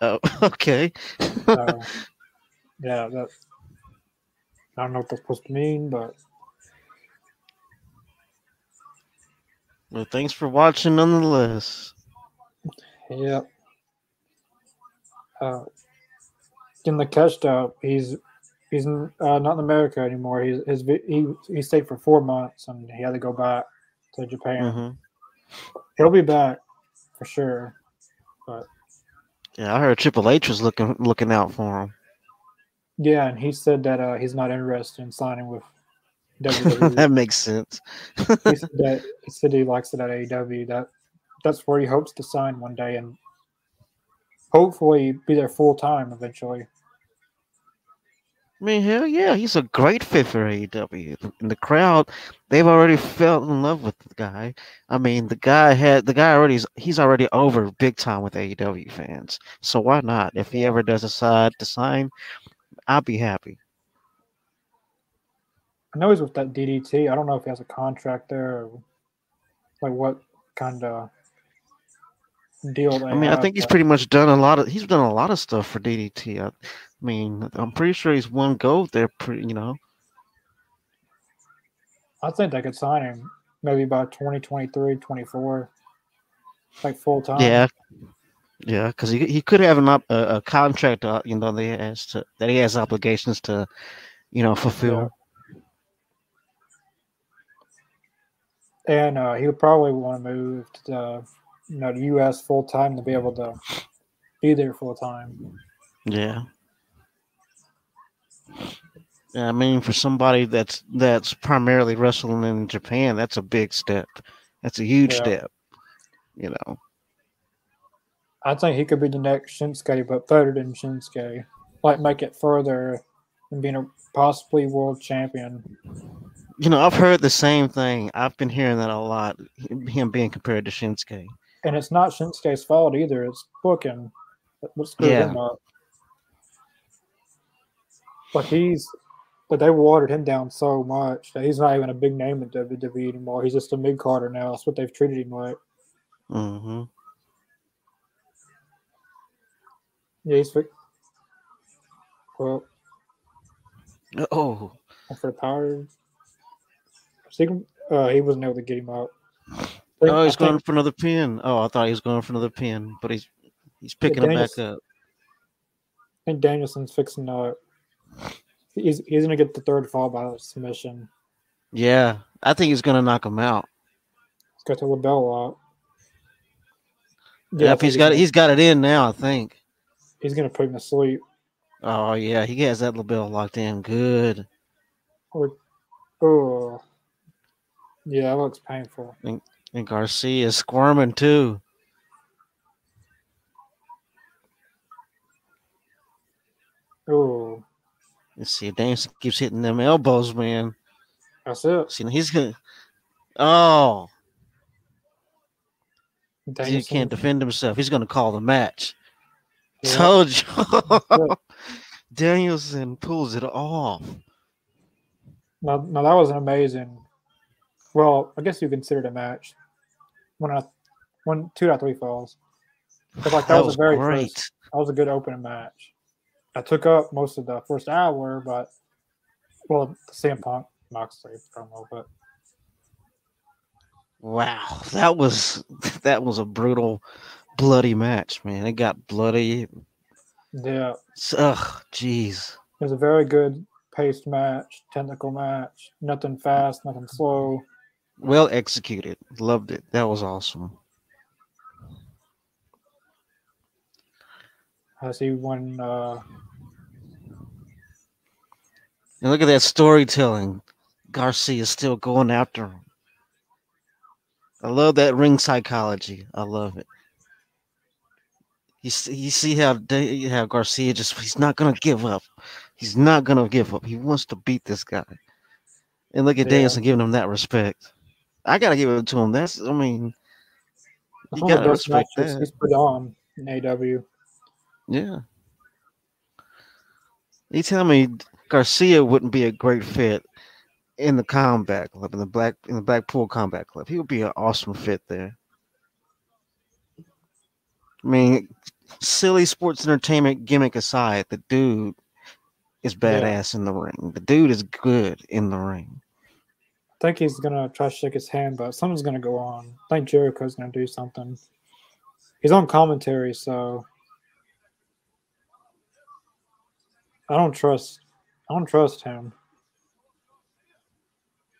Oh, okay. So yeah, that I don't know what that's supposed to mean, but well, thanks for watching nonetheless. yeah. uh, in the catched up, he's he's uh, not in America anymore. He's his he he stayed for four months and he had to go back to Japan. Mm-hmm. He'll be back for sure. But Yeah, I heard Triple H was looking looking out for him. yeah, and he said that uh, he's not interested in signing with WWE. that makes sense. he said that he said he likes it at AEW. That that's where he hopes to sign one day and hopefully be there full time eventually. I mean, hell yeah, he's a great fit for AEW. And the crowd, they've already fell in love with the guy. I mean, the guy had the guy already he's already over big time with AEW fans. So why not? If he ever does decide to sign, I'll be happy. I know he's with that DDT. I don't know if he has a contract there or like what kind of deal they I mean, I think he's pretty much done a lot of he's done a lot of stuff for DDT. I, I mean, I'm pretty sure he's one goal there. Pretty, you know. I think they could sign him maybe by 2023, 24, like full time. Yeah, yeah, because he he could have an a, a contract, uh, you know, that he has to that he has obligations to, you know, fulfill. and uh, he would probably want to move to the you know the U.S. full time to be able to be there full time. Yeah. I mean, for somebody that's that's primarily wrestling in Japan, that's a big step. That's a huge Yeah. step. You know. I think he could be the next Shinsuke, but better than Shinsuke. Like make it further and being a possibly world champion. You know, I've heard the same thing. I've been hearing that a lot. him- being compared to Shinsuke. And it's not Shinsuke's fault either. It's booking. that what screwed Yeah. up. But he's, but they watered him down so much that he's not even a big name in WWE anymore. He's just a mid carder now. That's what they've treated him like. Mm-hmm. Yeah, he's fi- well Oh, for the power. Uh, he wasn't able to get him up. oh, he's I think- going for another pin. Oh, I thought he was going for another pin, but he's he's picking him back up. I think Danielson's fixing uh he's he's gonna get the third fall by submission. Yeah, I think he's gonna knock him out. He's got the LeBell out. Yeah, if he's got gonna- he's got it in now. I think. he's gonna put him to sleep. Oh yeah, he has that LeBell locked in good. Or oh yeah, that looks painful. And Garcia is squirming too. Oh, You see, Danielson keeps hitting them elbows, man. that's it. See, he's gonna. Oh, he Danielson, can't defend himself. He's gonna call the match. yeah, Told you. Danielson pulls it off. Now, now that was an amazing. Well, I guess you consider it a match. One out, one, two out of three falls. But like that, was, a very great. first. That was a good opening match. I took up most of the first hour, but well, the CM Punk Moxley promo, but Wow, that was that was a brutal, bloody match, man. It got bloody. yeah, Ugh, jeez. it was a very good paced match, technical match. Nothing fast, nothing slow. Well executed. Loved it. That was awesome. I see one. Uh, And look at that storytelling. Garcia is still going after him. I love that ring psychology. I love it. You see, you see how how Garcia just he's not gonna give up. He's not gonna give up. He wants to beat this guy. And look at Yeah. Danielson giving him that respect. I gotta give it to him. That's I mean, you gotta respect matches that. he's put on in AW. Yeah. You tell me Garcia wouldn't be a great fit in the combat club, in the black in the Blackpool Combat Club. He would be an awesome fit there. I mean, silly sports entertainment gimmick aside, the dude is Yeah. badass in the ring. The dude is good in the ring. I think he's gonna try to shake his hand, but something's gonna go on. I think Jericho's gonna do something. He's on commentary, so I don't trust. I don't trust him.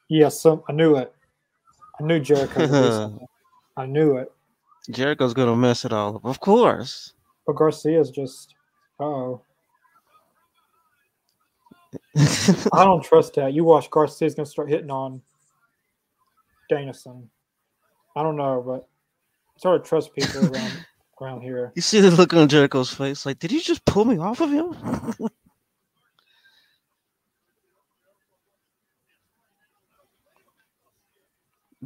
Yes, some, I knew it. I knew Jericho. would do something. I knew it. Jericho's gonna mess it all up, of course. But Garcia's just. Oh, I don't trust that. You watch Garcia's gonna start hitting on Danielson. I don't know, but I sort of trust people around around here. you see the look on Jericho's face, like, did you just pull me off of him?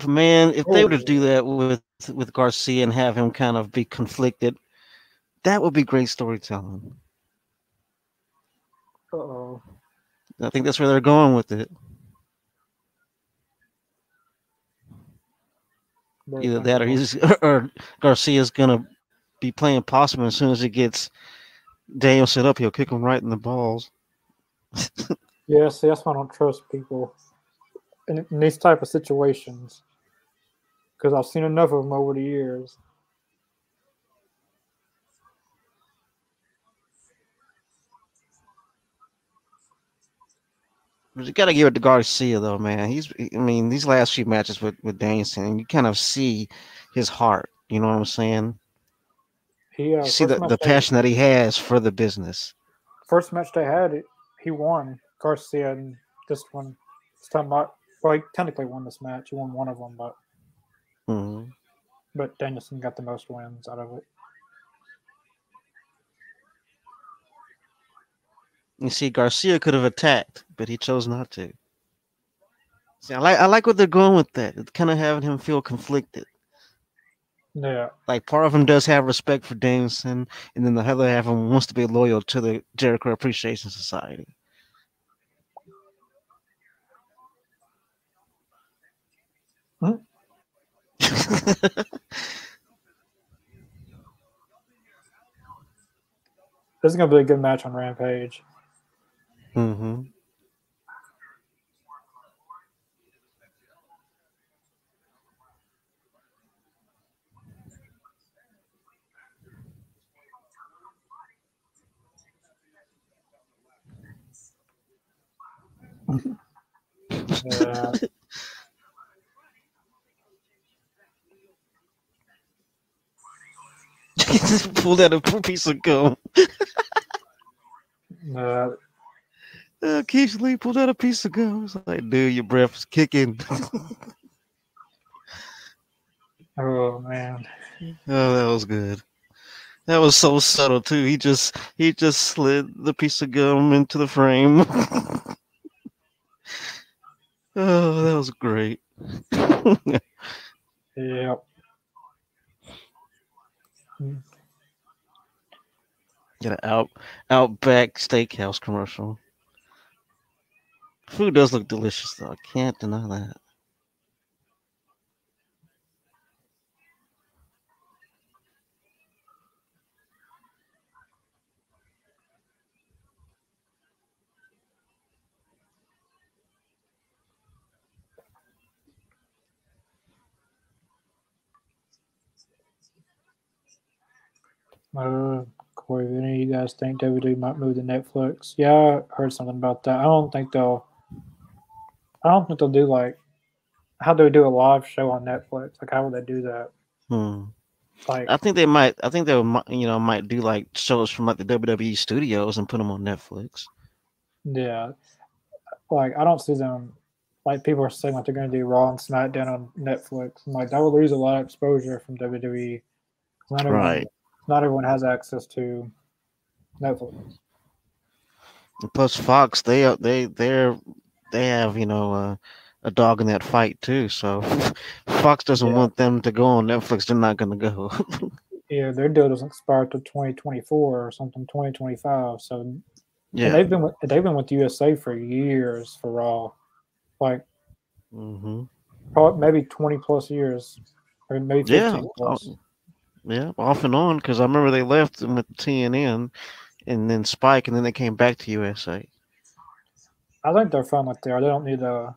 man, if they were to do that with with Garcia and have him kind of be conflicted, that would be great storytelling. Uh oh. I think that's where they're going with it. Either that or he's or Garcia's gonna be playing possum as soon as he gets Daniel set up, he'll kick him right in the balls. Yeah, see, that's why I don't trust people in, in these type of situations because I've seen enough of them over the years. But you gotta give it to Garcia though, man. He's I mean, these last few matches with, with Danielson, you kind of see his heart, you know what I'm saying? He uh, You see the, the passion that he has for the business. First match they had, he won Garcia, and this one, this time, I, well, he technically won this match. He won one of them, but Mhm. but Danielson got the most wins out of it. You see, Garcia could have attacked, but he chose not to. See, I like I like what they're going with that. It's kind of having him feel conflicted. Yeah, Like part of him does have respect for Danielson, and then the other half of him wants to be loyal to the Jericho Appreciation Society. this is gonna be a good match on Rampage. hmm Yeah, Pulled out a piece of gum. yeah. Uh, Keith Lee pulled out a piece of gum. It's like, dude, your breath is kicking. Oh man, Oh, that was good. That was so subtle too. He just he just slid the piece of gum into the frame. oh, that was great. yep. Get an out Outback Steakhouse commercial. Food does look delicious though. I can't deny that. Uh, Corey, do any of you guys think WWE might move to Netflix? Yeah, I heard something about that. I don't think they'll. I don't think they'll do like how do they do a live show on Netflix? Like how would they do that? Hmm. Like I think they might. I think they. You know, might do like shows from like the WWE studios and put them on Netflix. yeah, like I don't see them. Like people are saying like they're going to do Raw and SmackDown on Netflix. I'm like that would lose a lot of exposure from WWE. Right. Not everyone has access to Netflix. Plus, Fox they they they're they have you know uh, a dog in that fight too. So Fox doesn't Yeah. want them to go on Netflix. They're not going to go. Yeah, their deal doesn't expire till 2024 or something, 2025. So yeah. they've been with, they've been with USA for years for Raw, like hmm probably maybe twenty plus years, or maybe Yeah. plus. Yeah. Off and on because I remember they left and with TNN, and then Spike, and then they came back to USA. I think they're fun with there. They don't need to.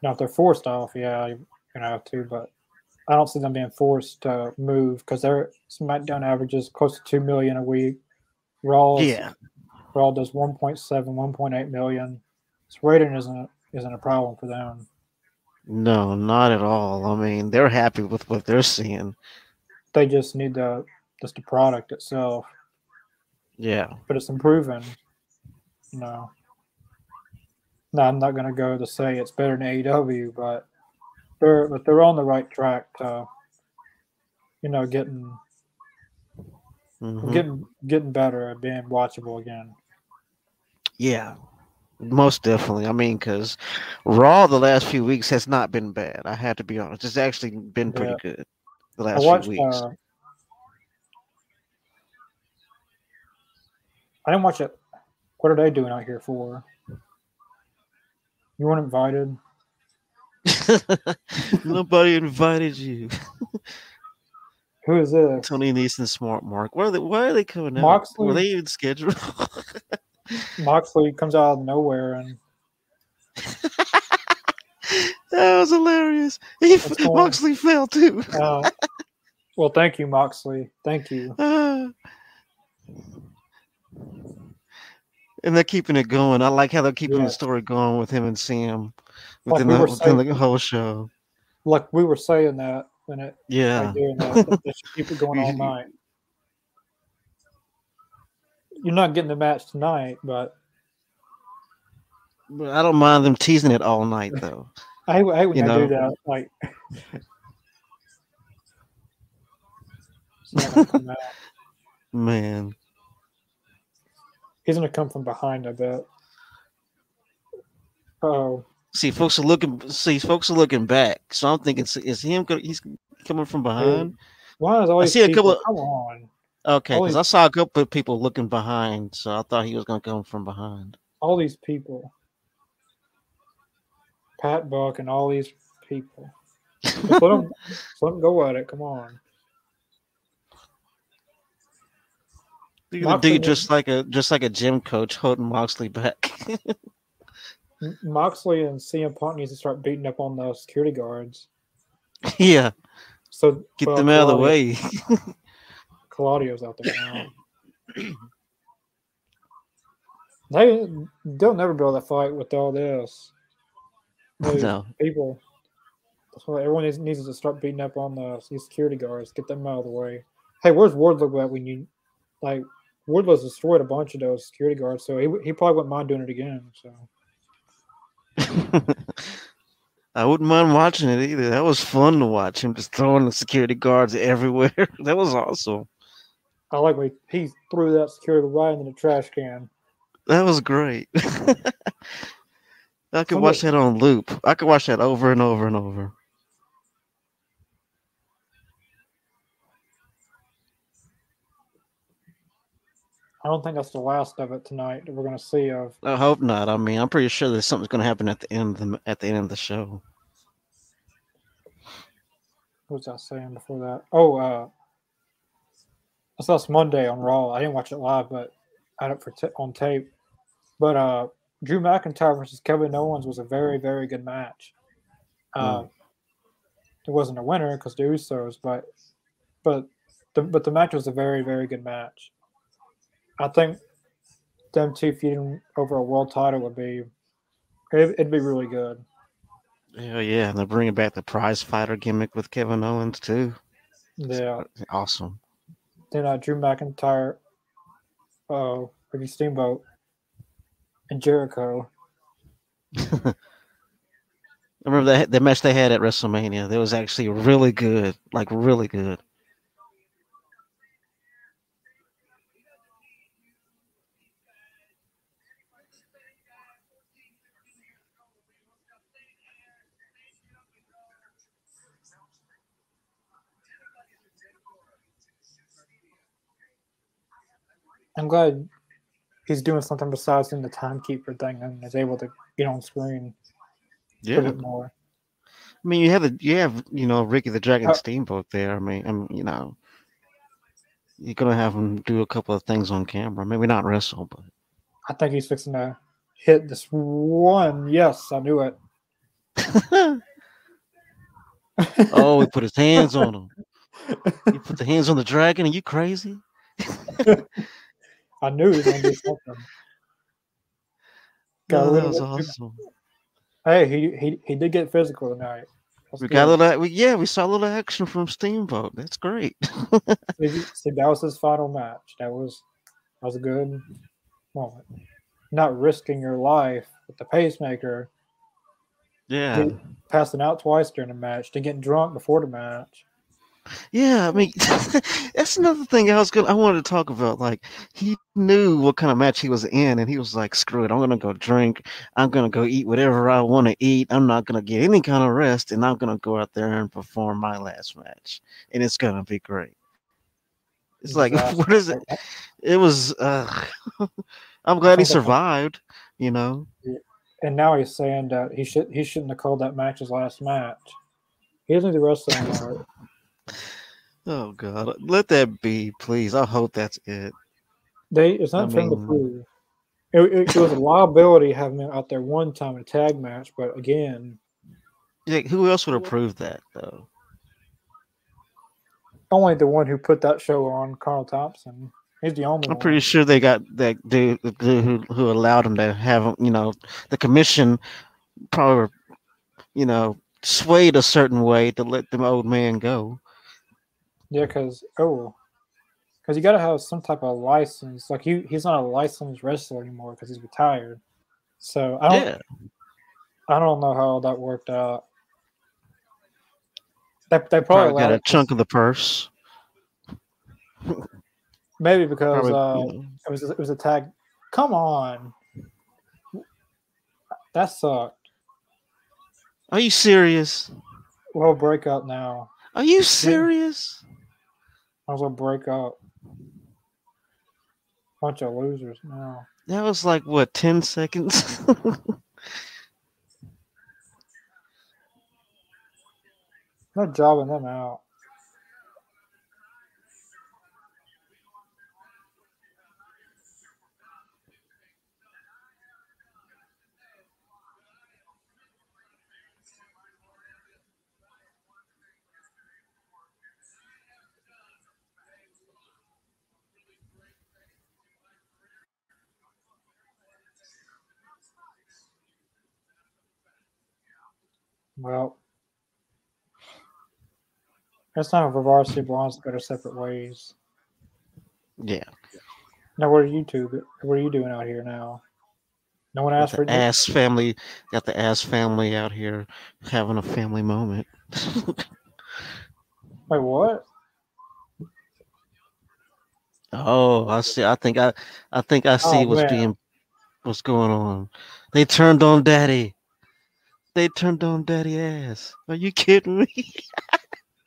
You know, if they're forced off, yeah, you're gonna have to. But I don't see them being forced to move because their SmackDown averages close to two million a week. Raw, Yeah. Raw does 1.7, 1.8 million. This rating isn't isn't a problem for them. No, not at all. I mean, they're happy with what they're seeing. They just need the just the product itself. Yeah. But it's improving. No. No, I'm not gonna go to say it's better than AEW, but they're but they're on the right track to you know getting Mhm. getting getting better at being watchable again. Yeah, most definitely. I mean, because Raw the last few weeks has not been bad. I had to be honest. It's actually been pretty Yeah. good the I last watched. few weeks. Uh, I didn't watch it. What are they doing out here for? You weren't invited. Nobody invited you. Who is this? Tony Neeson, Smart Mark. Why are they? Why are they coming out? Moxley? Were they even scheduled? Moxley comes out of nowhere and that was hilarious. He? Moxley fell too. uh, well, thank you, Moxley. Thank you. Ah. and they're keeping it going. I like how they're keeping Yeah. the story going with him and Sam Like within, we the, within saying- the whole show. Like we were saying that when it Yeah. doing that, that they keep it going all night. You're not getting the match tonight, But I don't mind them teasing it all night though. I hate, I You they do that. Like, not gonna. Man. He's gonna come from behind, I bet. Oh, See, folks are looking. See, folks are looking back. So I'm thinking, is- him? He's coming from behind. why is all I see a people? couple of- Come on, Okay, because I saw a couple of people looking behind, so I thought he was going to come from behind. all these people. Pat Buck and all these people. Let them, just let 'em go at it. Come on. You're Moxley do just like a just like a gym coach holding Moxley back. Moxley and CM Punk needs to start beating up on the security guards. yeah, So get well, them out of the way. Claudio's out there now. they they'll never be able to fight with all this. No, people. Why everyone needs, needs to start beating up on the these security guards. Get them out of the way. Hey, where's Wardlow at when you like Ward Wardlow's destroyed a bunch of those security guards, so he he probably wouldn't mind doing it again. So I wouldn't mind watching it either. That was fun to watch him just throwing the security guards everywhere. that was awesome. I like when he threw that security right into the trash can. That was great. I could watch that on loop. I could watch that over and over and over. I don't think that's the last of it tonight that we're going to see of. I hope not. I mean, I'm pretty sure that something's going to happen at the end of the at the end of the show. What was I saying before that? Oh, uh, I saw this Monday on Raw. I didn't watch it live, but I had it for t- on tape. But uh, Drew McIntyre versus Kevin Owens was a very, very good match. Uh, It wasn't a winner because the Usos, but but the but the match was a very, very good match. I think them two feuding over a world title would be it, it'd be really good. Hell yeah, and they're bringing back the prize fighter gimmick with Kevin Owens too. Yeah. Awesome. then uh, Drew McIntyre, uh, Ricky Steamboat, Jericho. I remember that the match they had at WrestleMania. That was actually really good, like really good. I'm glad he's doing something besides doing the timekeeper thing and is able to get on screen a Yeah, bit more. I mean you have the you have you know Ricky the Dragon Uh, Steamboat there. I mean, I mean you know you're gonna have him do a couple of things on camera. Maybe not wrestle, but I think he's fixing to hit this one. Yes, I knew it. oh, he put his hands on him. He put the hands on the dragon. Are you crazy? I knew he was going to do something. Got rid that was awesome. Hey, he he he did get physical tonight. That's We good. got a little, we, yeah, we saw a little action from Steamboat. That's great. See, see, that was his final match. That was that was a good moment. Not risking your life with the pacemaker, yeah, passing out twice during the match, to getting drunk before the match. Yeah. I mean, that's another thing I was gonna, I wanted to talk about. Like, he knew what kind of match he was in, and he was like, "Screw it, I'm gonna go drink. I'm gonna go eat whatever I want to eat. I'm not gonna get any kind of rest, and I'm gonna go out there and perform my last match, and it's gonna be great." It's like, Exactly. what is it? It was. uh I'm glad he survived. You know. And now he's saying that he should he shouldn't have called that match his last match. He doesn't the wrestling. Oh God, let that be, please. I hope that's it. They it's I not him to prove. It, it, it was a liability having him out there one time in a tag match, but again, Yeah, who else would have proved that though? only the one who put that show on, Conrad Thompson. He's the only I'm one. pretty sure they got that dude, dude who, who allowed him to have him. You know, the commission probably, you know, swayed a certain way to let the old man go. Yeah, because oh, because you got to have some type of license. Like he, he's not a licensed wrestler anymore because he's retired. So I don't, Yeah, I don't know how that worked out. They, they probably, probably got a chunk of the purse. maybe because Probably, uh, know. it was it was a tag. Come on, that sucked. Are you serious? Well, break up now. Are you serious? I was gonna break up. Bunch of losers now. That was like what ten seconds. No jobbing them out. Well, it's time for varsity blondes to go their separate ways. yeah, Now, what are you two? What are you doing out here now? No one asked for ass family. Got the ass family out here having a family moment. Wait, what? Oh, I see. I think I, I think I see Oh, what's man. being, what's going on. They turned on Daddy. They turned on Daddy ass. Are you kidding me?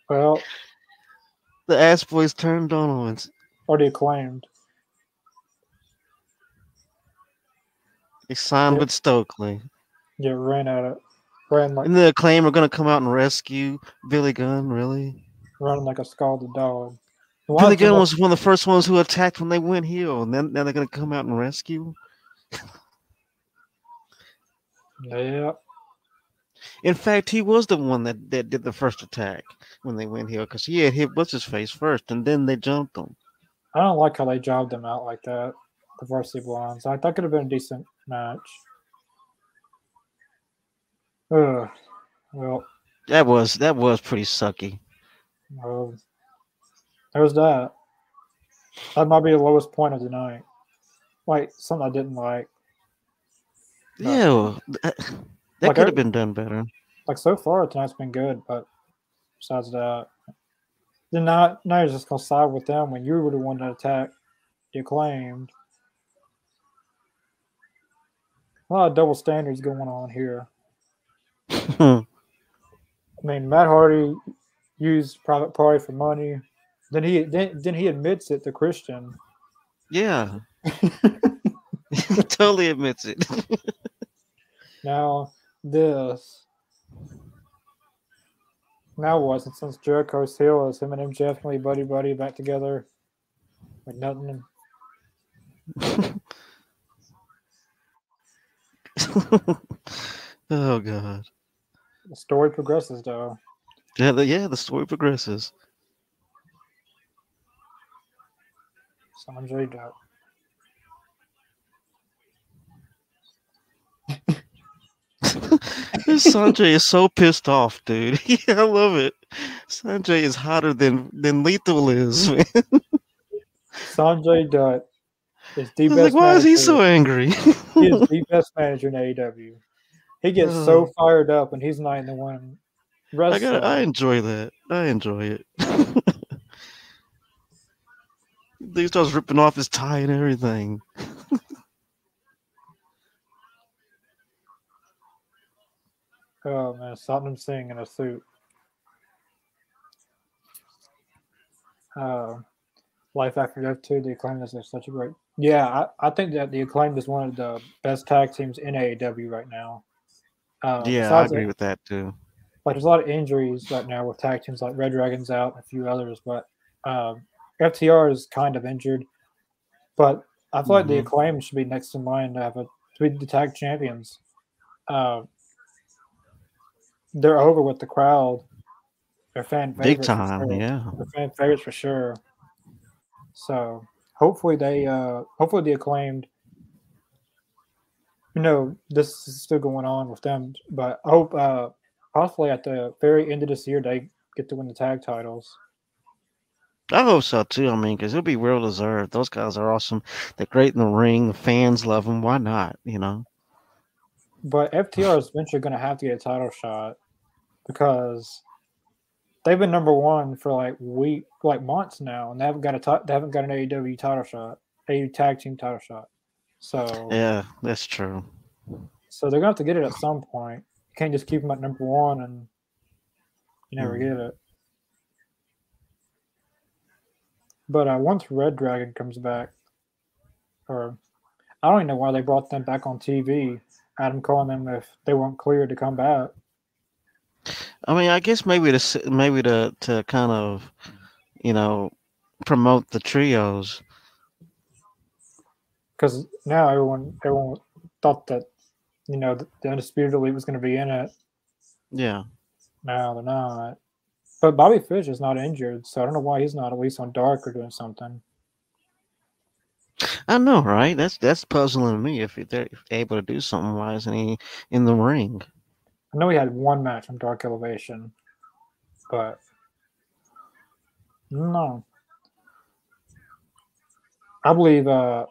Well, The ass boys turned on Owens. they claimed. They signed Yep. with Stokely, Yeah, ran at it. Ran like and the acclaim are gonna come out and rescue Billy Gunn. Really? running like a scalded dog. Billy Watch him Gunn was one of the first ones who attacked when they went heel, and then now they're gonna come out and rescue. Yeah, In fact, he was the one that, that did the first attack when they went here because he had hit what's his face first, and then they jumped him. I don't like how they jobbed them out like that. The varsity blondes. I thought could have been a decent match. Ugh. Well, That was that was pretty sucky. um, there's that. That might be the lowest point of the night. Like something I didn't like. Yeah, that, Like, could have been done better. Like so far tonight's been good, but besides that, then now now you're just gonna side with them when you were the one that attacked the acclaimed. A lot of double standards going on here. I mean, Matt Hardy used private party for money. Then he then, then he admits it to Christian. yeah, totally admits it. Now this. Now what? Since, since Jericho's heel is him and MJF can be buddy buddy back together. Like nothing. oh god. The story progresses though. Yeah, the, yeah, the story progresses. So I'm enjoyed that. Sonjay is so pissed off, dude. I love it. Sonjay is hotter than than Lethal is, man. Sonjay Dutt is the best. like, why is he so angry? He is the best manager in AEW. He gets so Oh. fired up when he's not in the one. I got. I enjoy that. I enjoy it. he starts ripping off his tie and everything. Oh man, Satnam Singh in a suit. Uh, Life After Death 2, the Acclaim is such a great. Yeah, I, I think that the Acclaim is one of the best tag teams in AEW right now. Uh, yeah, I agree with that too. Like, there's a lot of injuries right now with tag teams like reDRagon's out and a few others, but um, FTR is kind of injured. But I feel like the Mhm. Acclaim should be next in line to have a to be the tag champions. Uh, they're over with the crowd. They're fan Big time, sure. yeah. They're fan favorites for sure. So hopefully they uh hopefully the acclaimed you know, this is still going on with them, but I hope uh possibly at the very end of this year they get to win the tag titles. I hope so too. I mean, because it'll be well deserved. Those guys are awesome. They're great in the ring. The fans love them. Why not? You know. But FTR is eventually going to have to get a title shot because they've been number one for like week, like months now, and they haven't got a they haven't got an AEW title shot, a tag team title shot. So Yeah, that's true. so they're going to have to get it at some point. You can't just keep them at number one and you never Mhm. get it. But uh, once reDRagon comes back, or I don't even know why they brought them back on TV. Adam calling them if they weren't cleared to come back. I mean, I guess maybe to maybe to to kind of, you know, promote the trios. because now everyone everyone thought that you know the, the undisputed elite was going to be in it. Yeah. Now they're not. But Bobby Fish is not injured, so I don't know why he's not at least on Dark or doing something. I know, right? That's that's puzzling me. If they're able to do something, why isn't he in the ring? I know he had one match from Dark Elevation, but no. I believe uh,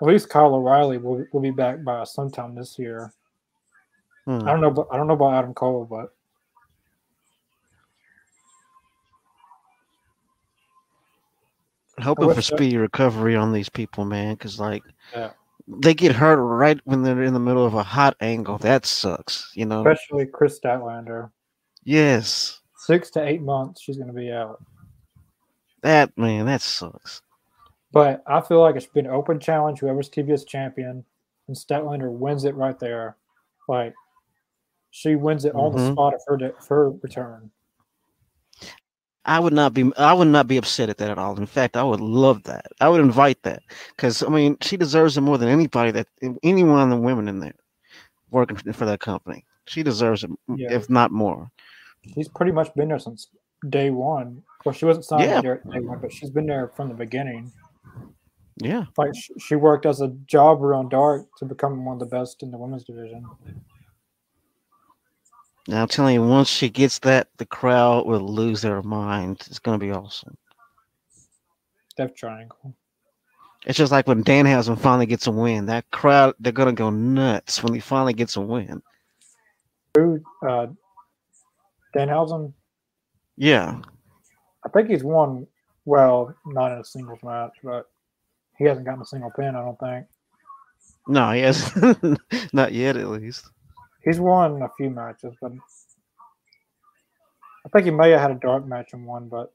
at least Kyle O'Reilly will, will be back by sometime this year. Hmm. I don't know, but I don't know about Adam Cole, but Hoping for speedy recovery on these people, man, because like Yeah. they get hurt right when they're in the middle of a hot angle. That sucks, you know. especially Kris Statlander. yes, Six to eight months, she's going to be out. that man, that sucks. But I feel like it should be an open challenge. Whoever's TBS champion, and Statlander wins it right there. Like she wins it on the Mhm. spot of her de- of her return. I would not be I would not be upset at that at all. In fact, I would love that. I would invite that because I mean she deserves it more than anybody that any one of the women in there working for that company. She deserves it, Yeah. if not more. She's pretty much been there since day one. Well, she wasn't signed Yeah. there at day one, but she's been there from the beginning. Yeah, Like she worked as a jobber on Dark to become one of the best in the women's division. Now I'm telling you, once she gets that, the crowd will lose their mind. It's gonna be awesome. Death Triangle. It's just like when Danhausen finally gets a win. That crowd, they're gonna go nuts when he finally gets a win. Who? Uh, Danhausen. Yeah, I think he's won. Well, not in a singles match, but he hasn't gotten a single pin. I don't think no, he has not yet, at least. He's won a few matches, but I think he may have had a dark match in one. But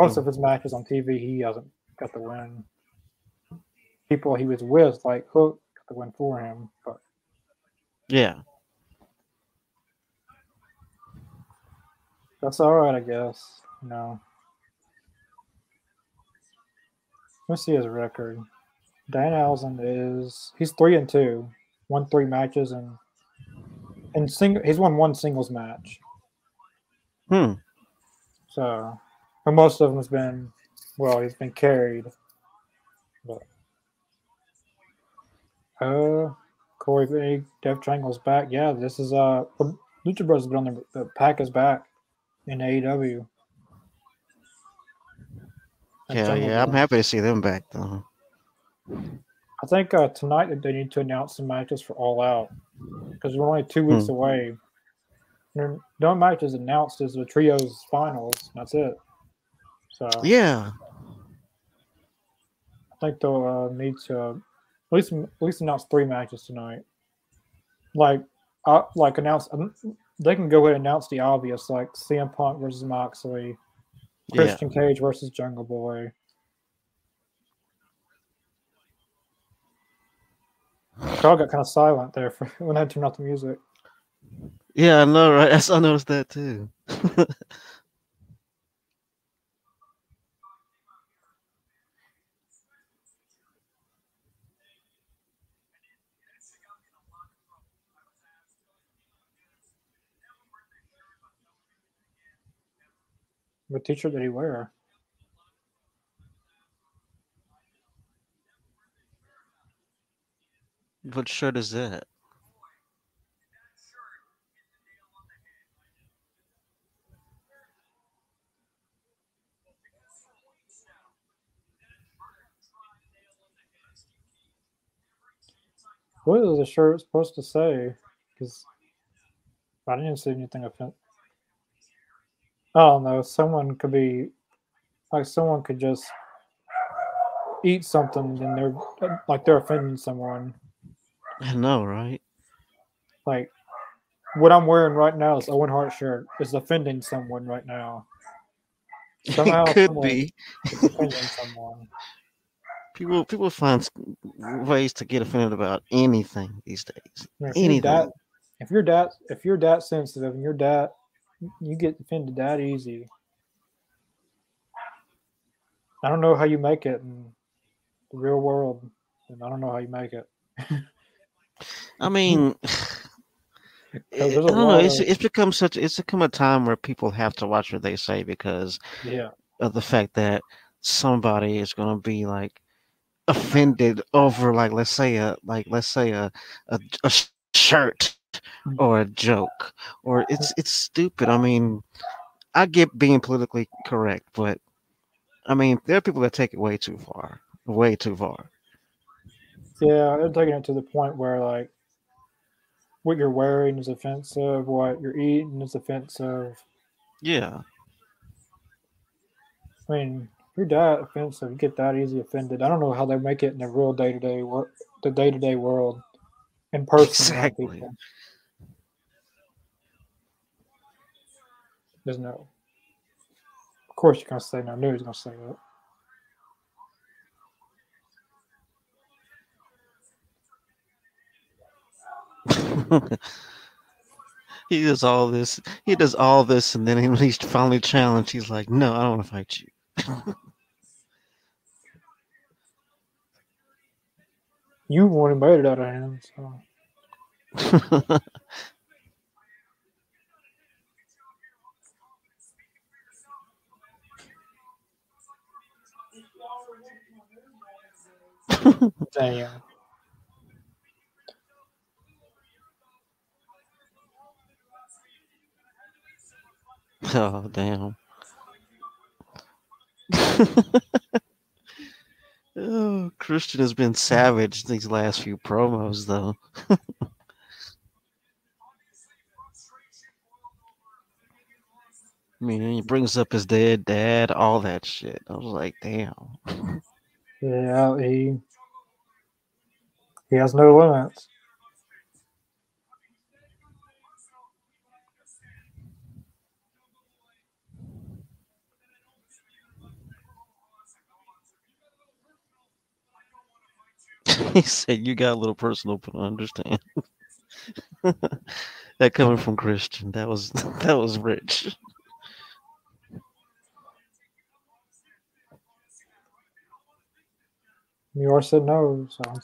most of his matches on TV, he hasn't got the win. People he was with, like Hook, got the win for him, but Yeah. that's all right, I guess. You know. Let's see his record. Dan Danhausen is he's three and two, won three matches and and single he's won one singles match. Hmm. So, but most of them has been well, he's been carried. But uh, Corey Big, Death Triangle's back. Yeah, this is uh Lucha Bros has been on the, the pack is back in AEW. And Yeah, yeah. I'm happy to see them back though. I think uh, tonight they need to announce some matches for All Out because we're only two weeks Hmm. away. There- No matches announced is the trios finals. and That's it. So Yeah. I think they'll uh, need to uh, at least at least announce three matches tonight. Like, uh, like announce um, they can go ahead and announce the obvious, like CM Punk versus Moxley, Yeah. Christian Cage versus Jungle Boy. Crowd got kind of silent there for when I turned off the music. Yeah, I know, right? I noticed that too. What t-shirt did he wear? What shirt is that? What is the shirt supposed to say? Because I didn't see anything offensive. I don't know. Someone could be like someone could just eat something and they're like they're offending someone. I know, right? Like what I'm wearing right now is Owen Hart shirt is offending someone right now. Somehow it could be. offending someone. People people find ways to get offended about anything these days. If you're Anything. that if you're that if you're that sensitive and you're that you get offended that easy. I don't know how you make it in the real world, and I don't know how you make it. I mean, I don't know. It's of- it's become such. It's become a time where people have to watch what they say because Yeah, of the fact that somebody is going to be like offended over like let's say a like let's say a a, a shirt Mm. or a joke or it's it's stupid i mean i get being politically correct but i mean there are people that take it way too far way too far yeah, they're taking it to the point where like what you're wearing is offensive, what you're eating is offensive. yeah I mean, if you're that offensive, you get that easy offended. I don't know how they make it in the real day to day work, the day to day world, in person. Exactly. There's no. Of course, you're gonna say no. He gonna say that. he does all this he does all this and then when he's finally challenged he's like no i don't want to fight you You wanted made it out of him, so damn. oh damn oh christian has been savage these last few promos though I mean, he brings up his dead dad, all that shit. I was like, damn. Yeah, he he has no limits. he said, "You got a little personal, but I understand." that coming from Christian, that was that was rich. You already said no, so I'll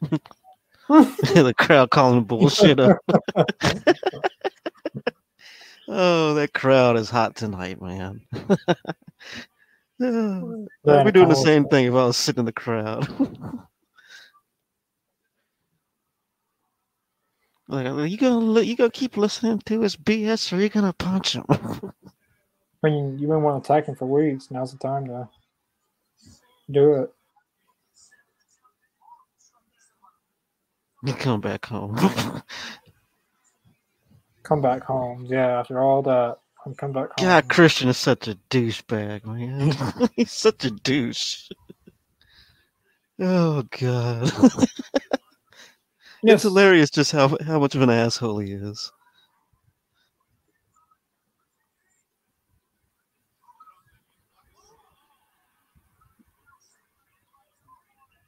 the crowd calling bullshit up. oh, that crowd is hot tonight, man. I'd be doing the same thing if I was sitting in the crowd. like, are you gonna you gonna keep listening to his BS, or are you gonna punch him? I mean, you've been wanting to attack him for weeks. Now's the time to do it. come back home. come back home. Yeah, after all that, I'm come back home. God, Christian is such a douchebag, man. He's such a douche. Oh God. yes. It's hilarious just how how much of an asshole he is.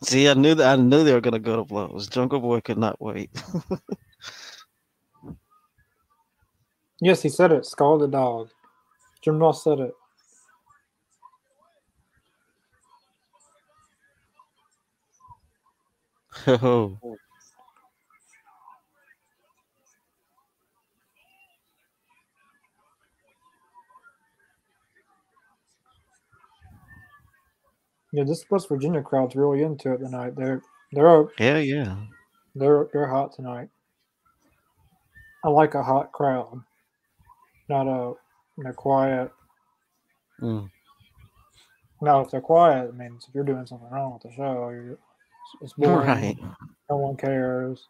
See, I knew that I knew they were gonna go to blows. Jungle Boy could not wait. yes, he said it. Skull the dog. Jim Ross said it. Oh. Yeah, this West Virginia crowd's really into it tonight. They're they're yeah yeah they're they're hot tonight. I like a hot crowd, not a know, quiet. Mm. Now, if they're quiet, it means if you're doing something wrong with the show, you're, it's boring. Right. No one cares.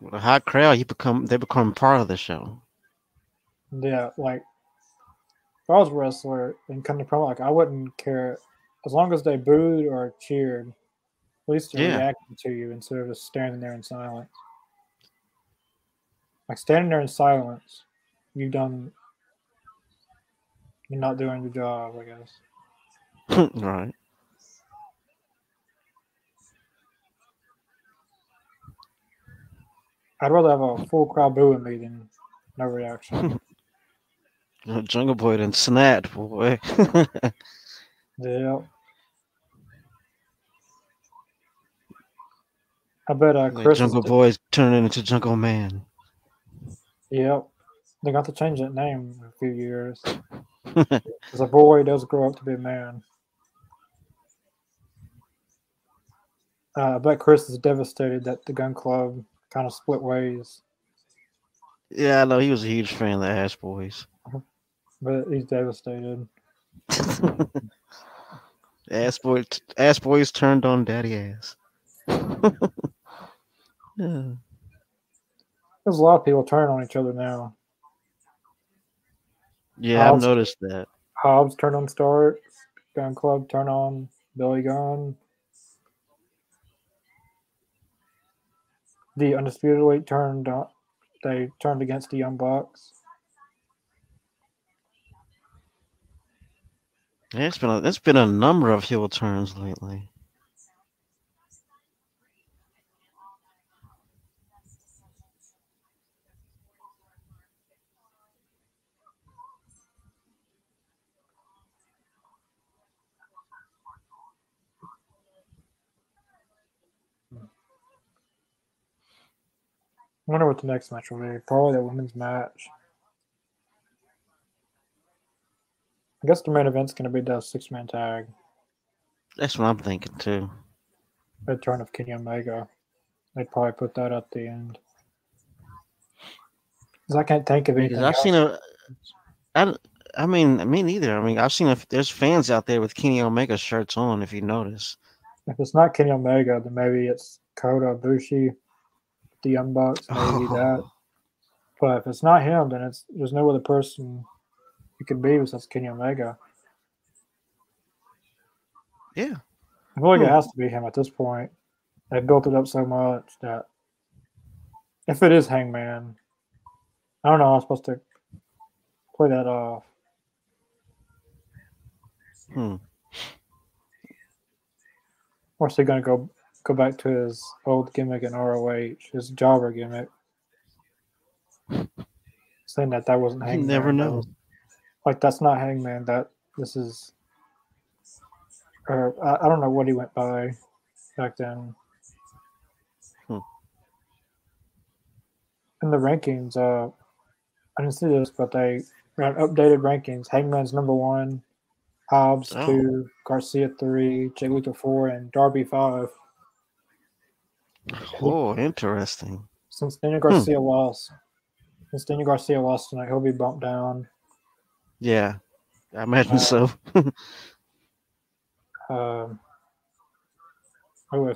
With a hot crowd, you become they become part of the show. Yeah, like if I was a wrestler and come to promo, like I wouldn't care as long as they booed or cheered. At least they're yeah. reacting to you instead of just standing there in silence. Like standing there in silence, you've done. You're not doing your job, I guess. right. I'd rather have a full crowd booing me than no reaction. Jungle Boy and snapped, boy. yeah. I bet uh, Chris. Jungle Boy's turning into Jungle Man. Yep. They got to change that name in a few years. As a boy does grow up to be a man. Uh, I bet Chris is devastated that the gun club kind of split ways. Yeah, I know he was a huge fan of the Ass Boys. But he's devastated. ass boy, ass boys turned on daddy ass. yeah. There's a lot of people turning on each other now. Yeah, Hobbs, I've noticed that. Hobbs turned on Starks. Gun Club turned on Billy Gunn. The Undisputed Elite turned on, they turned against the Young Bucks. It's been a, it's been a number of heel turns lately. I wonder what the next match will be. Probably the women's match. I guess the main event's going to be the six man tag. That's what I'm thinking too. Return of Kenny Omega. They'd probably put that at the end. Because I can't think of anything. I've else. seen a. I, I mean, me neither. I mean, I've seen if there's fans out there with Kenny Omega shirts on. If you notice, if it's not Kenny Omega, then maybe it's Kota Ibushi, the Young Bucks, maybe oh. that. But if it's not him, then it's there's no other person it could be besides Kenny Omega. Yeah. I feel like hmm. it has to be him at this point. They built it up so much that if it is Hangman, I don't know. I'm supposed to play that off. Hmm. Or is he going to go go back to his old gimmick in ROH, his jobber gimmick? Saying that that wasn't Hangman. You never know like that's not Hangman. That this is, or I, I don't know what he went by. back then. Hmm. In the rankings, uh, I didn't see this, but they ran updated rankings. Hangman's number one, Hobbs Oh. two, Garcia three, Jay Lethal four, and Darby five. Oh, interesting. Since Daniel Garcia lost, since Daniel Garcia lost tonight, he'll be bumped down. Yeah, I imagine Uh, so. Um, oh,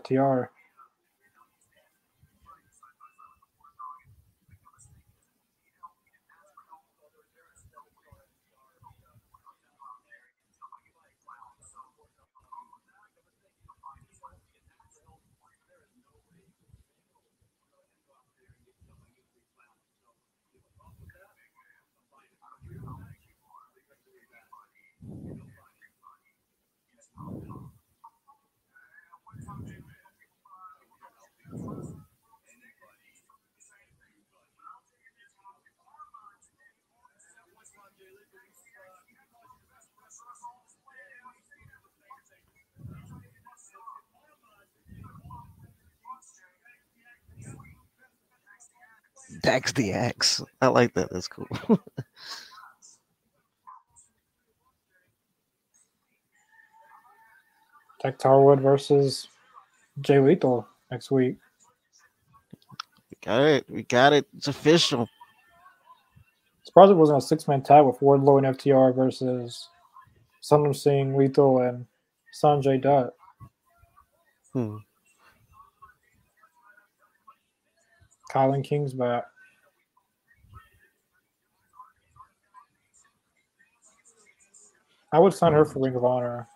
Dax the Axe. I like that. That's cool. Dax Harwood versus Jay Lethal next week. we got it. We got it. It's official. Surprised it wasn't a six man tag with Wardlow and FTR versus Sundar Singh, Lethal, and Sonjay Dutt. Hmm. Kylan King's back. I would sign her for Ring of Honor.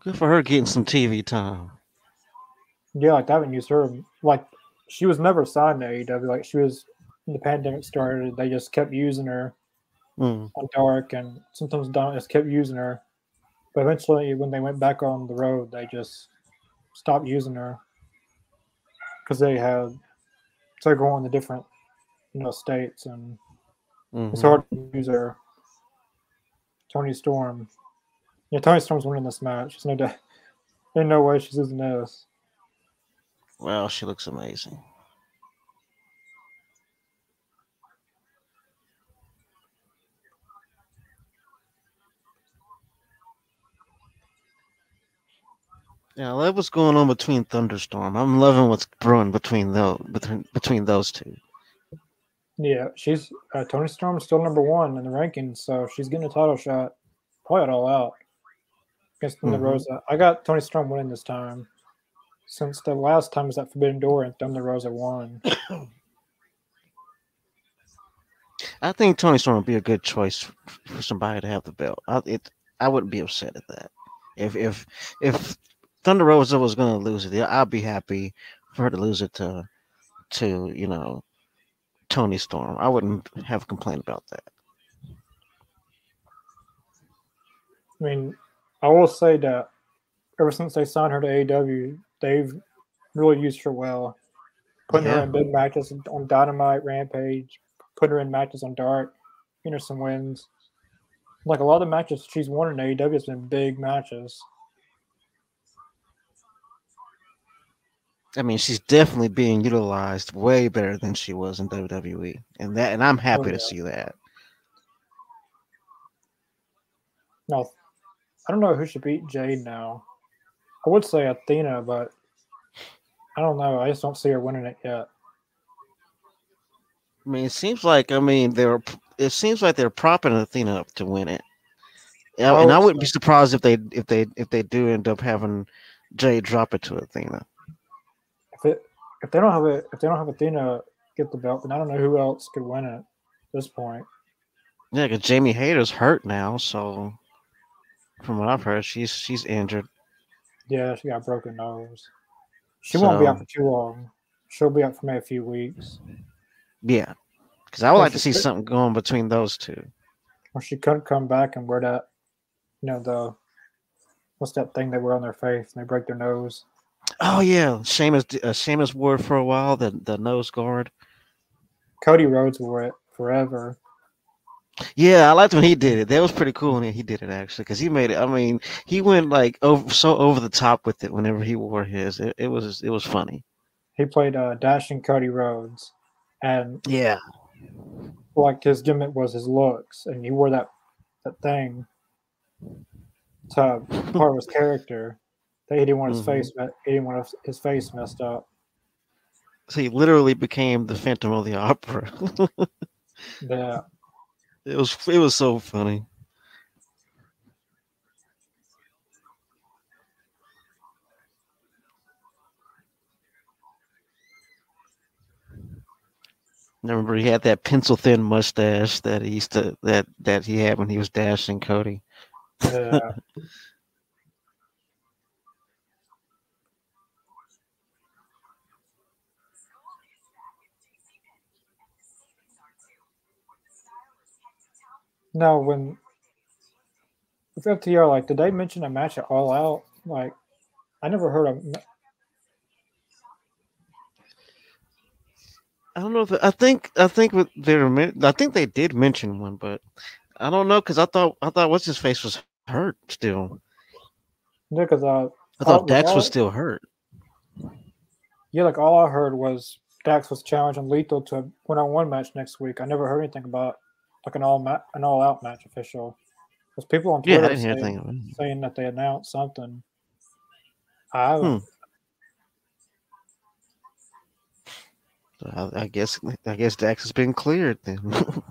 Good for her getting some TV time. Yeah, like they haven't used her. Like she was never signed to AEW. Like she was when the pandemic started, they just kept using her Hmm. on Dark, and sometimes Don just kept using her. But eventually, when they went back on the road, they just stopped using her because they had so going to different, you know, states, and it's Mhm. hard to use her. Toni Storm, yeah, Toni Storm's winning this match. There's no, doubt- there's no way she's losing this. Well, she looks amazing. Yeah, I love what's going on between Thunderstorm. I'm loving what's brewing between those between between those two. Yeah, she's uh, Toni Storm's still number one in the rankings, so she's getting a title shot. Probably it all out against Thunder Mhm. Rosa. I got Toni Storm winning this time. Since the last time was at Forbidden Door and Thunder Rosa won. I think Toni Storm would be a good choice for somebody to have the belt. I, it, I wouldn't be upset at that. If if if Thunder Rosa was going to lose it, I'd be happy for her to lose it to to you know Toni Storm. I wouldn't have a complaint about that. I mean, I will say that ever since they signed her to AEW, they've really used her well. Putting her in big matches on Dynamite, Rampage, putting her in matches on Dark, getting her some wins. Like a lot of the matches she's won in AEW has been big matches. I mean, she's definitely being utilized way better than she was in WWE, and that and I'm happy Oh, yeah. to see that. No, I don't know who should beat Jade now. I would say Athena, but I don't know. I just don't see her winning it yet. I mean, it seems like I mean they're it seems like they're propping Athena up to win it. Yeah, I and I wouldn't be surprised if they if they if they do end up having Jade drop it to Athena. If it if they don't have it if they don't have Athena get the belt, then I don't know who else could win it at this point. Yeah, because Jamie Hayter's hurt now, so from what I've heard, she's she's injured. Yeah, she got a broken nose. She won't be out for too long. She'll be out for maybe a few weeks. Yeah, because I would Yeah, like to see she's- something going between those two. Or she couldn't come back and wear that, you know, the what's that thing they wear on their face and they break their nose. Oh yeah, Sheamus uh, Sheamus wore it for a while. The the nose guard. Cody Rhodes wore it forever. Yeah, I liked when he did it. That was pretty cool when he did it actually, because he made it. I mean, he went like over so over the top with it whenever he wore his. It, it was it was funny. He played uh, Dashing Cody Rhodes, and Yeah, like his gimmick was his looks, and he wore that that thing to part of his character. He didn't want his Mhm. face. He didn't want his- his face messed up. so he literally became the Phantom of the Opera. Yeah, it was it was so funny. I remember he had that pencil thin mustache that he used to that that he had when he was dashing Cody. yeah. No, when with FTR, like, did they mention a match at All Out? Like, I never heard of. I don't know if I think I think with their I think they did mention one, but I don't know because I thought I thought what's his face was hurt still. Yeah, because uh, I thought Dax all- was still hurt. yeah, like all I heard was Dax was challenging Lethal to a one-on-one match next week. I never heard anything about like an all ma- an all-out match official. Because people on Twitter I saying, anything. of it. saying that they announced something. I. Hmm. I, I guess I guess Dax has been cleared then.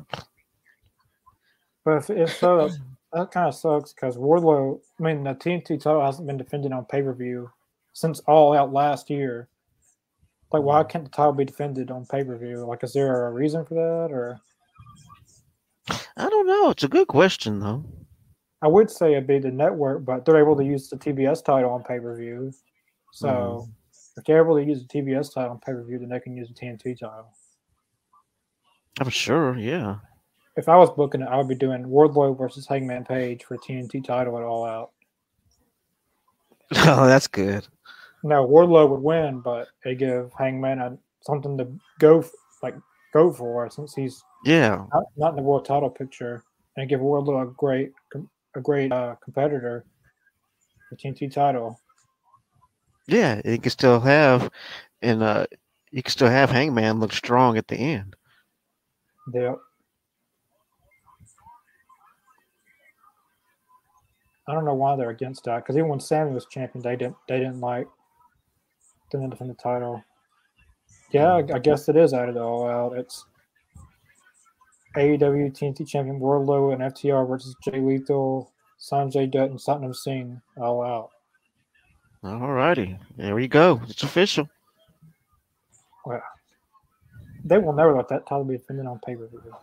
But if, if so, that kind of sucks because Wardlow, I mean, the TNT title hasn't been defended on pay per view since All Out last year. Like, why can't the title be defended on pay per view? Like, is there a reason for that? Or I don't know. It's a good question though. I would say it'd be the network, but they're able to use the TBS title on pay per view. So hmm. if they're able to use the TBS title on pay per view, then they can use the TNT title. I'm sure. Yeah. If I was booking it, I would be doing Wardlow versus Hangman Page for TNT title at All Out. Oh, that's good. No, Wardlow would win, but they give Hangman a, something to go like go for since he's Yeah. not, not in the world title picture, and give Wardlow a great a great uh, competitor, the TNT title. Yeah. You can still have, and uh, you can still have Hangman look strong at the end. Yeah. I don't know why they're against that because even when Sammy was champion, they didn't they didn't like didn't defend the title. Yeah, I, I guess it is out of the all out. It's AEW TNT champion Wardlow and FTR versus Jay Lethal, Sonjay Dutt, and Satnam Singh all out. All righty. There we go. It's official. Well, they will never let that title be defended on pay per view.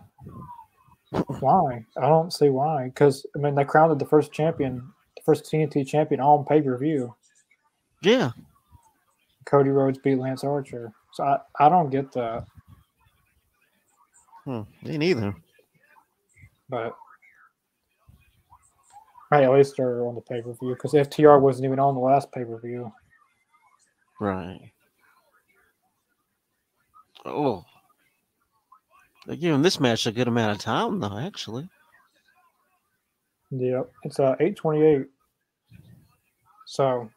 Why? I don't see why. Because I mean, they crowned the first champion, the first TNT champion on pay per view. Yeah. Cody Rhodes beat Lance Archer. So I, I don't get that. Hmm. Me neither. But hey, at least they're on the pay per view because FTR wasn't even on the last pay per view. Right. Oh. They're giving this match a good amount of time, though, actually. Yep, it's uh eight twenty eight. So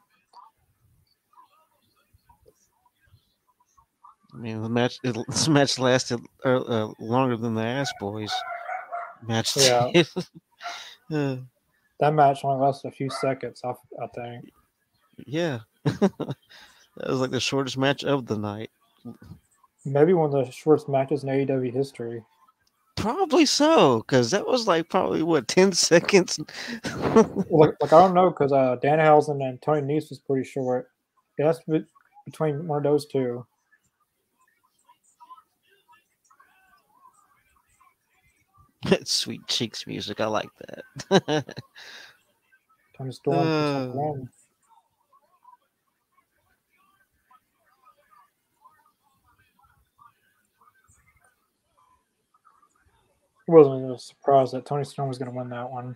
I mean, the match it, this match lasted uh, uh, longer than the Ass Boys match. Yeah. Uh, that match only lasted a few seconds. I, I think. yeah. that was like the shortest match of the night. Maybe one of the shortest matches in AEW history. Probably so, because that was like probably what ten seconds. Like, like I don't know because uh, Danhausen and Tony Nese was pretty short. To be between one of those two. Sweet cheeks music, I like that. Toni Storm. Uh. It wasn't a surprise that Toni Storm was going to win that one.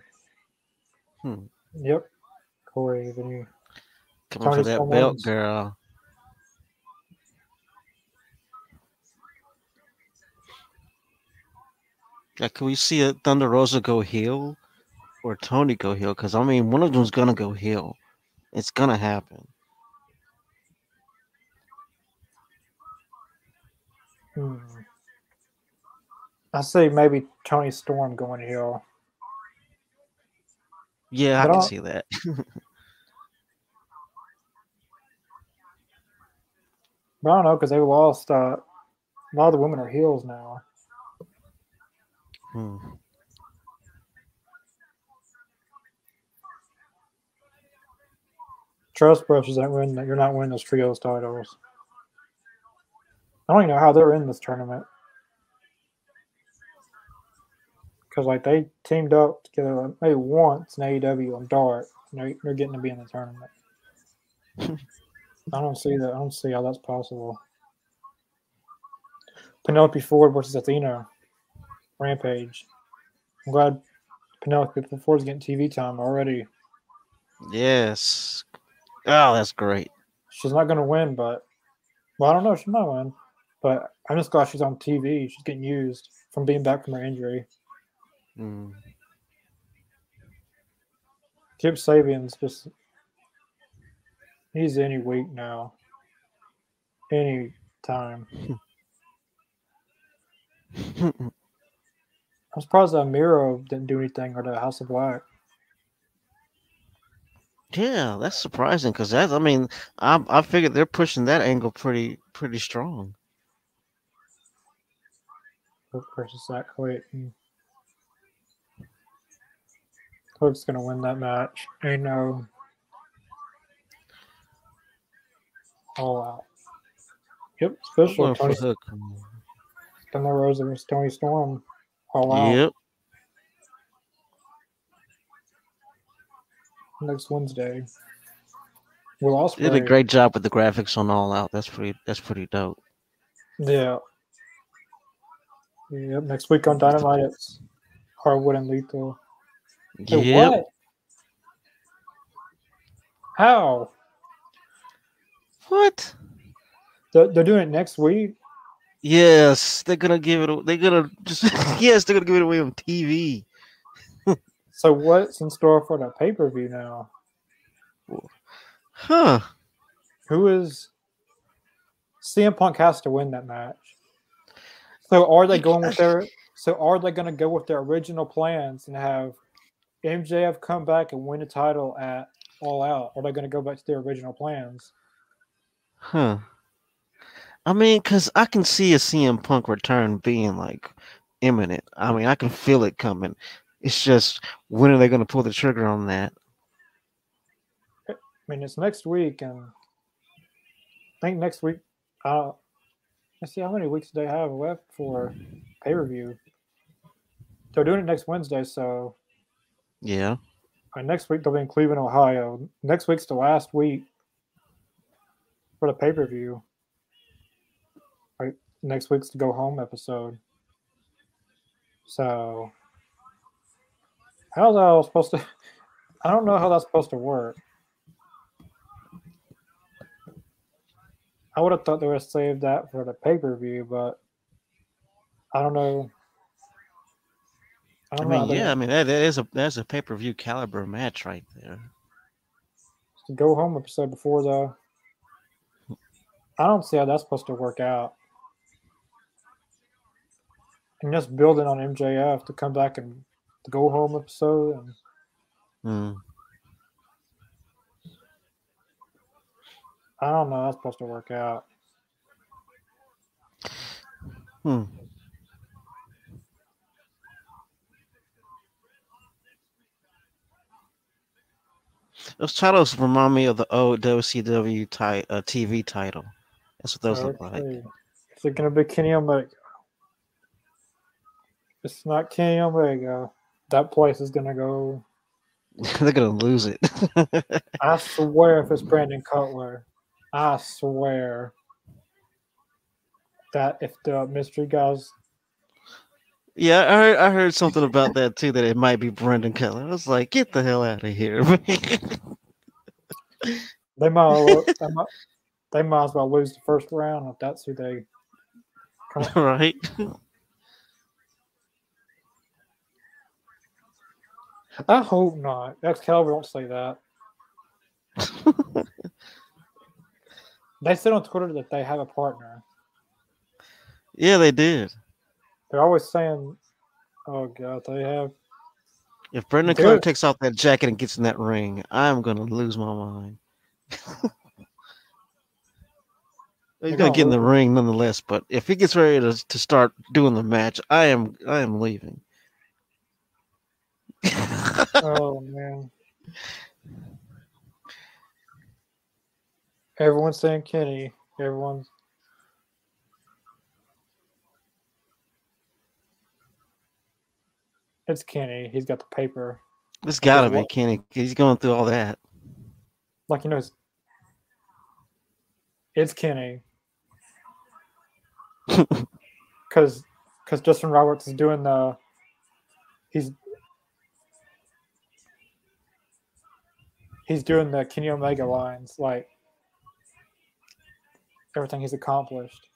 Hmm. Yep. Corey, you. Coming for Tony that Storm belt, wins. girl. Like, can we see a Thunder Rosa go heel or Toni go heel? Because I mean, one of them's gonna go heel. It's gonna happen. Hmm. I see maybe Toni Storm going heel. Yeah, I But can I'll- see that. But I don't know because they lost. Uh, a lot of the women are heels now. Hmm. Trustbusters ain't winning. You're not winning those trios titles. I don't even know how they're in this tournament. Because like they teamed up together like, maybe once in AEW on Dark, and they're, they're getting to be in the tournament. I don't see that. I don't see how that's possible. Penelope Ford versus Athena, Rampage. I'm glad Penelope Ford's getting TV time already. Yes. Oh, that's great. She's not going to win, but well, I don't know. She might win, but I'm just glad she's on TV. She's getting used from being back from her injury. Hmm. Kip Sabian's just he's any week now, any time. I'm surprised that Miro didn't do anything or the House of Black. yeah, that's surprising because that's. I mean, I I figured they're pushing that angle pretty pretty strong. Versus Zack Clayton. Hook's gonna win that match. I know. all out. Yep, I'm official. going for Tony Hook. Thunder Rosa versus Toni Storm. All out Yep. next Wednesday. Will They did a great job with the graphics on All Out. That's pretty. That's pretty dope. Yeah. Yep. Next week on Dynamite, it's Harwood and Lethal. Hey, Yep. What? How? What? They're, they're doing it next week. Yes, they're gonna give it. They're gonna just. yes, they're gonna give it away on TV. So what's in store for the pay per view now? Huh? Who is CM Punk has to win that match. So are they going with their so are they gonna go with their original plans and have MJF come back and win the title at all out? Or are they gonna go back to their original plans? Huh? I mean, cause I can see a CM Punk return being like imminent. I mean, I can feel it coming. It's just when are they gonna pull the trigger on that? I mean it's next week and I think next week uh let's see how many weeks they have left for pay per view. They're doing it next Wednesday, so Yeah. Uh, next week they'll be in Cleveland, Ohio. Next week's the last week for the pay per view. Next week's the go home episode. So, how's that all supposed to? I don't know how that's supposed to work. I would have thought they would have saved that for the pay per view, but I don't know. I I don't know. mean, they- yeah. I mean, that, that is a that's a pay per view caliber match right there. It's the go home episode before though. I don't see how that's supposed to work out. And just building on MJF to come back and the go home episode, and Hmm. I don't know how that's supposed to work out. Hmm. Those titles remind me of the old WCW ti- uh, TV title. That's what those look like. Is it going to be Kenny Omega? It's not Kenny Omega. That place is going to go. They're gonna lose it. I swear if it's Brandon Cutler, I swear that if the mystery guys yeah, I heard, I heard something about that too. That it might be Brandon Cutler. I was like, get the hell out of here. They might, they might, they might as well lose the first round if that's who they. Come. right? I hope not. Excalibur don't say that. they said on Twitter that they have a partner. Yeah, they did. They're always saying, "Oh God, they have." If Brandon Dude. Carter takes off that jacket and gets in that ring, I'm gonna lose my mind. He's gonna gonna get in the ring nonetheless, but if he gets ready to, to start doing the match, I am I am leaving. Oh man. Everyone's saying Kenny. Everyone's. It's Kenny. He's got the paper. It's gotta be what? Kenny. He's going through all that. Like you know, it's, it's Kenny. Because because Justin Roberts is doing the. He's. He's doing the Kenny Omega lines like. Everything he's accomplished.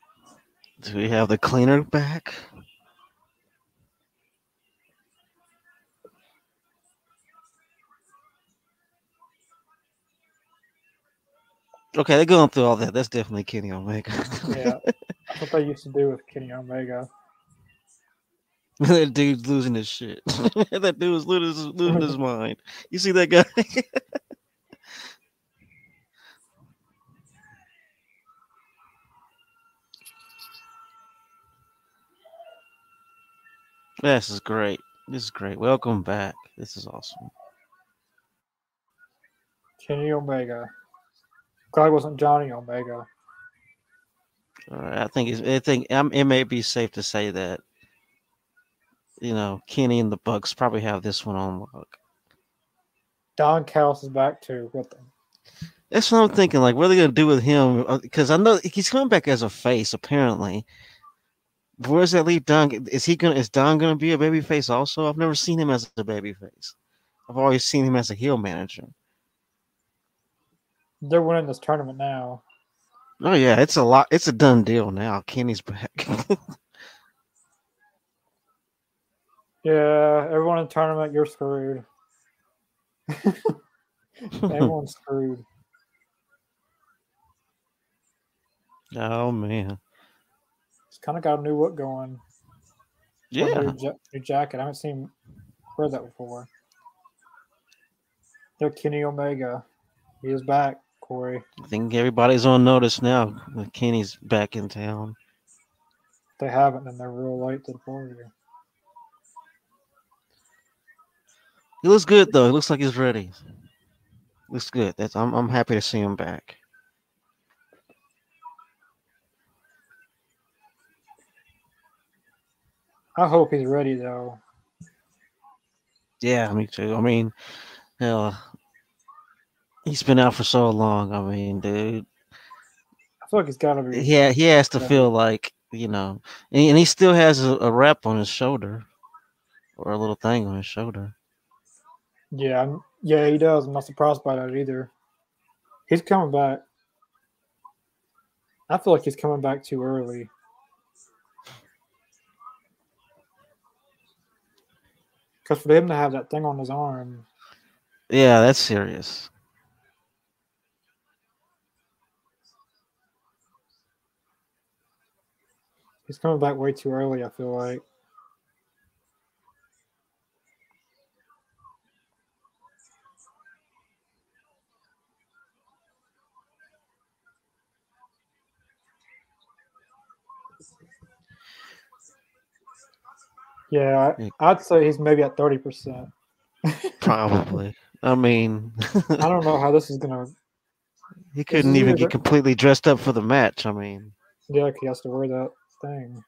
Do we have the cleaner back? Okay, they're going through all that. That's definitely Kenny Omega. Yeah, that's what they used to do with Kenny Omega. that dude's losing his shit. that dude was losing his, losing his mind. You see that guy? this is great. This is great. Welcome back. This is awesome. Kenny Omega. Glad it wasn't Johnny Omega. All right, I think I think um, it may be safe to say that you know Kenny and the Bucks probably have this one on lock. Don Callis is back too with them. That's what I'm thinking. Like, what are they gonna do with him? Because I know he's coming back as a face, apparently. Where does that leave Don? Is he gonna? Is Don gonna be a baby face also? I've never seen him as a baby face. I've always seen him as a heel manager. They're winning this tournament now. Oh yeah, it's a lot. It's a done deal now. Kenny's back. Yeah, everyone in the tournament, you're screwed. Everyone's screwed. oh man, It's kind of got a new look going. Yeah. New, ja- new jacket. I haven't seen heard that before. They're Kenny Omega. He is back, Corey. I think everybody's on notice now. Kenny's back in town. If they haven't, then they're real late to the party. He looks good though. He looks like he's ready. Looks good. That's I'm I'm happy to see him back. I hope he's ready though. Yeah, me too. I mean, hell, he's been out for so long. I mean, dude, I feel like he's got to be. yeah, he has to Yeah. feel like you know, and, and he still has a, a wrap on his shoulder, or a little thing on his shoulder. Yeah, I'm, yeah, he does. I'm not surprised by that either. He's coming back. I feel like he's coming back too early. Because for him to have that thing on his arm, Yeah, that's serious. he's coming back way too early. I feel like. Yeah, I'd say he's maybe at thirty percent. Probably. I mean, I don't know how this is gonna. he couldn't even get completely dressed up for the match. I mean, yeah, he has to wear that thing.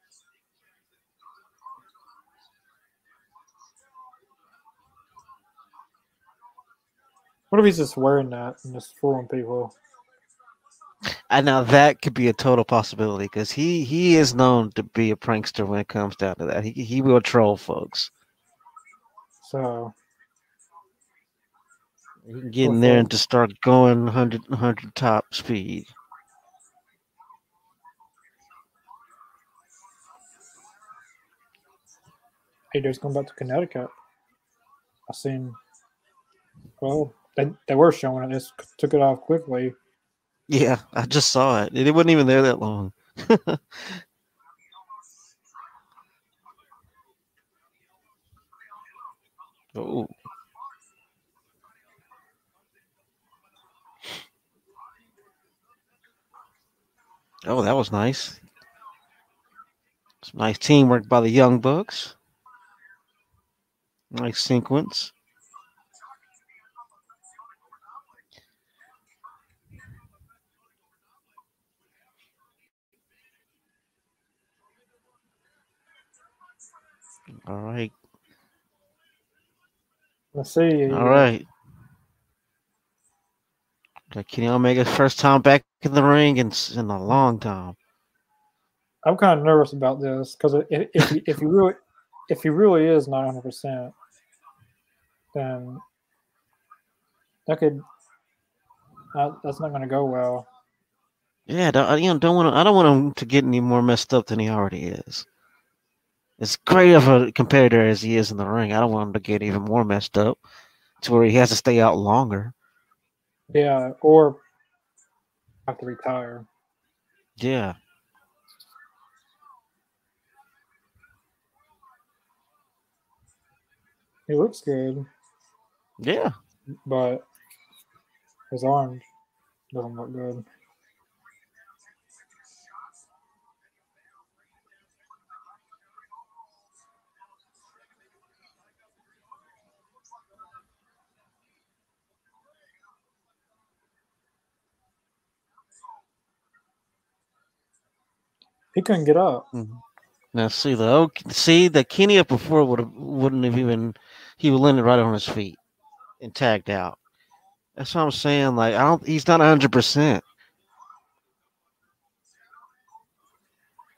What if he's just wearing that and just fooling people? I now that could be a total possibility because he he is known to be a prankster when it comes down to that. He he will troll folks. So He can get in there and just start going 100, 100 top speed. AJ's going back to Connecticut. I seen. Well, they they were showing it. They took it off quickly. Yeah, I just saw it. It wasn't even there that long. oh. Oh, that was nice. Some nice teamwork by the Young Bucks. Nice sequence. All right. Let's see. All right. Got Kenny Omega's first time back in the ring in, in a long time. I'm kind of nervous about this because if if he, if he really if he really is not 100, percent then that could uh, that's not going to go well. Yeah, don't, you know, don't want I don't want him to get any more messed up than he already is. As great of a competitor as he is in the ring, I don't want him to get even more messed up to where he has to stay out longer. Yeah, or have to retire. Yeah. He looks good, Yeah. but his arm doesn't look good. He couldn't get up. Now see the see the Kenny up before would have wouldn't have even he would landed right on his feet and tagged out. That's what I'm saying. Like I don't he's not hundred percent.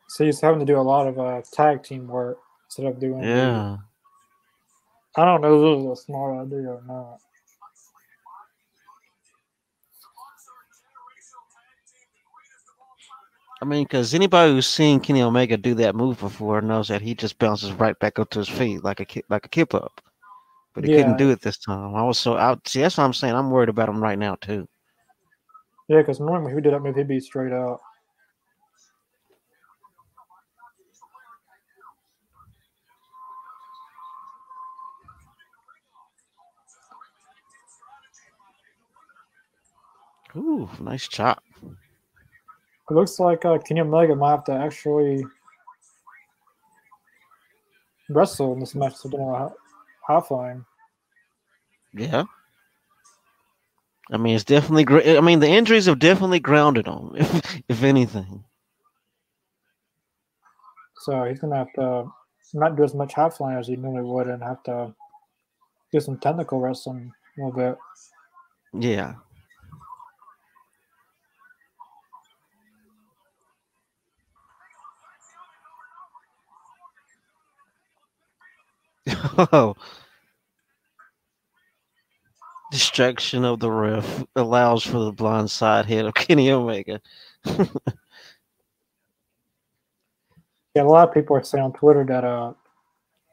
So he's having to do a lot of uh, tag team work instead of doing. Yeah. I don't know if this is a smart idea or not. I mean, because anybody who's seen Kenny Omega do that move before knows that he just bounces right back up to his feet like a ki- like a kip up. But he Yeah. couldn't do it this time. I was so out. See, that's what I'm saying. I'm worried about him right now too. Yeah, because normally he did that move, he'd be straight out. Ooh, nice chop. It looks like uh, Kenny Omega might have to actually wrestle in this match to do flying. Yeah. I mean, it's definitely. gr- I mean, the injuries have definitely grounded him, if, if anything. So he's gonna have to not do as much high flying as he normally would, and have to do some technical wrestling a little bit. Yeah. Oh. Distraction of the ref allows for the blind side hit of Kenny Omega. Yeah, a lot of people are saying on Twitter that uh,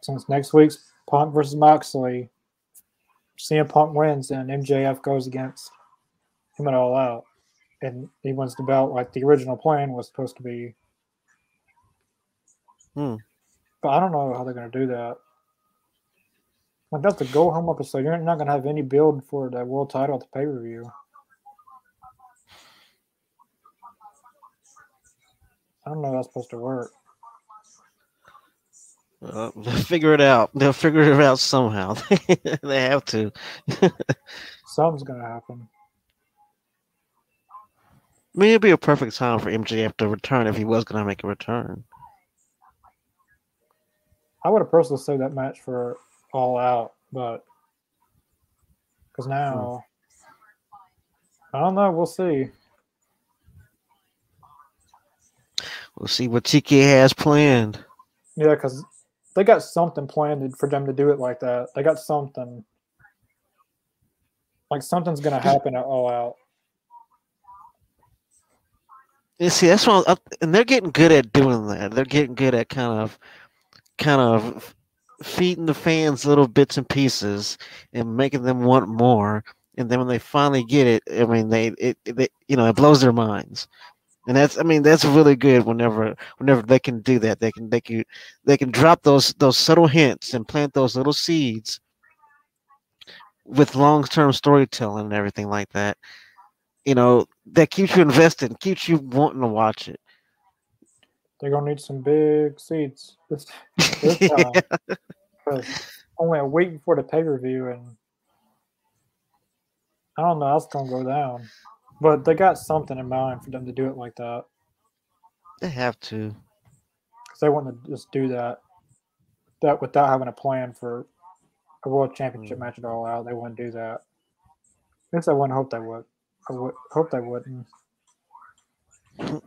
since next week's Punk versus Moxley, CM Punk wins and MJF goes against him at All Out, and he wins the belt like the original plan was supposed to be. Hmm. But I don't know how they're going to do that. Like that's the go home episode. You're not going to have any build for the world title at the pay per view. I don't know how that's supposed to work. Uh, they'll figure it out. They'll figure it out somehow. they have to. Something's going to happen. I mean, it'd be a perfect time for MJF to return if he was going to make a return. I would have personally saved that match for All Out, but because now hmm. I don't know. We'll see. We'll see what TK has planned. Yeah, because they got something planned for them to do it like that. They got something. Like something's gonna happen at All Out. You see, that's what, I, and they're getting good at doing that. They're getting good at kind of, kind of feeding the fans little bits and pieces and making them want more. And then when they finally get it, I mean, they it, it you know it blows their minds. And that's I mean that's really good whenever whenever they can do that. They can they can they can drop those those subtle hints and plant those little seeds with long term storytelling and everything like that. You know, that keeps you invested, keeps you wanting to watch it. They're gonna need some big seats this, this time. yeah. Only a week before the pay per view, and I don't know how it's gonna go down. But they got something in mind for them to do it like that. They have to. Because they want to just do that, that without having a plan for a world championship mm. match at all out. They wouldn't do that. I guess I wouldn't hope they would. I would hope they wouldn't.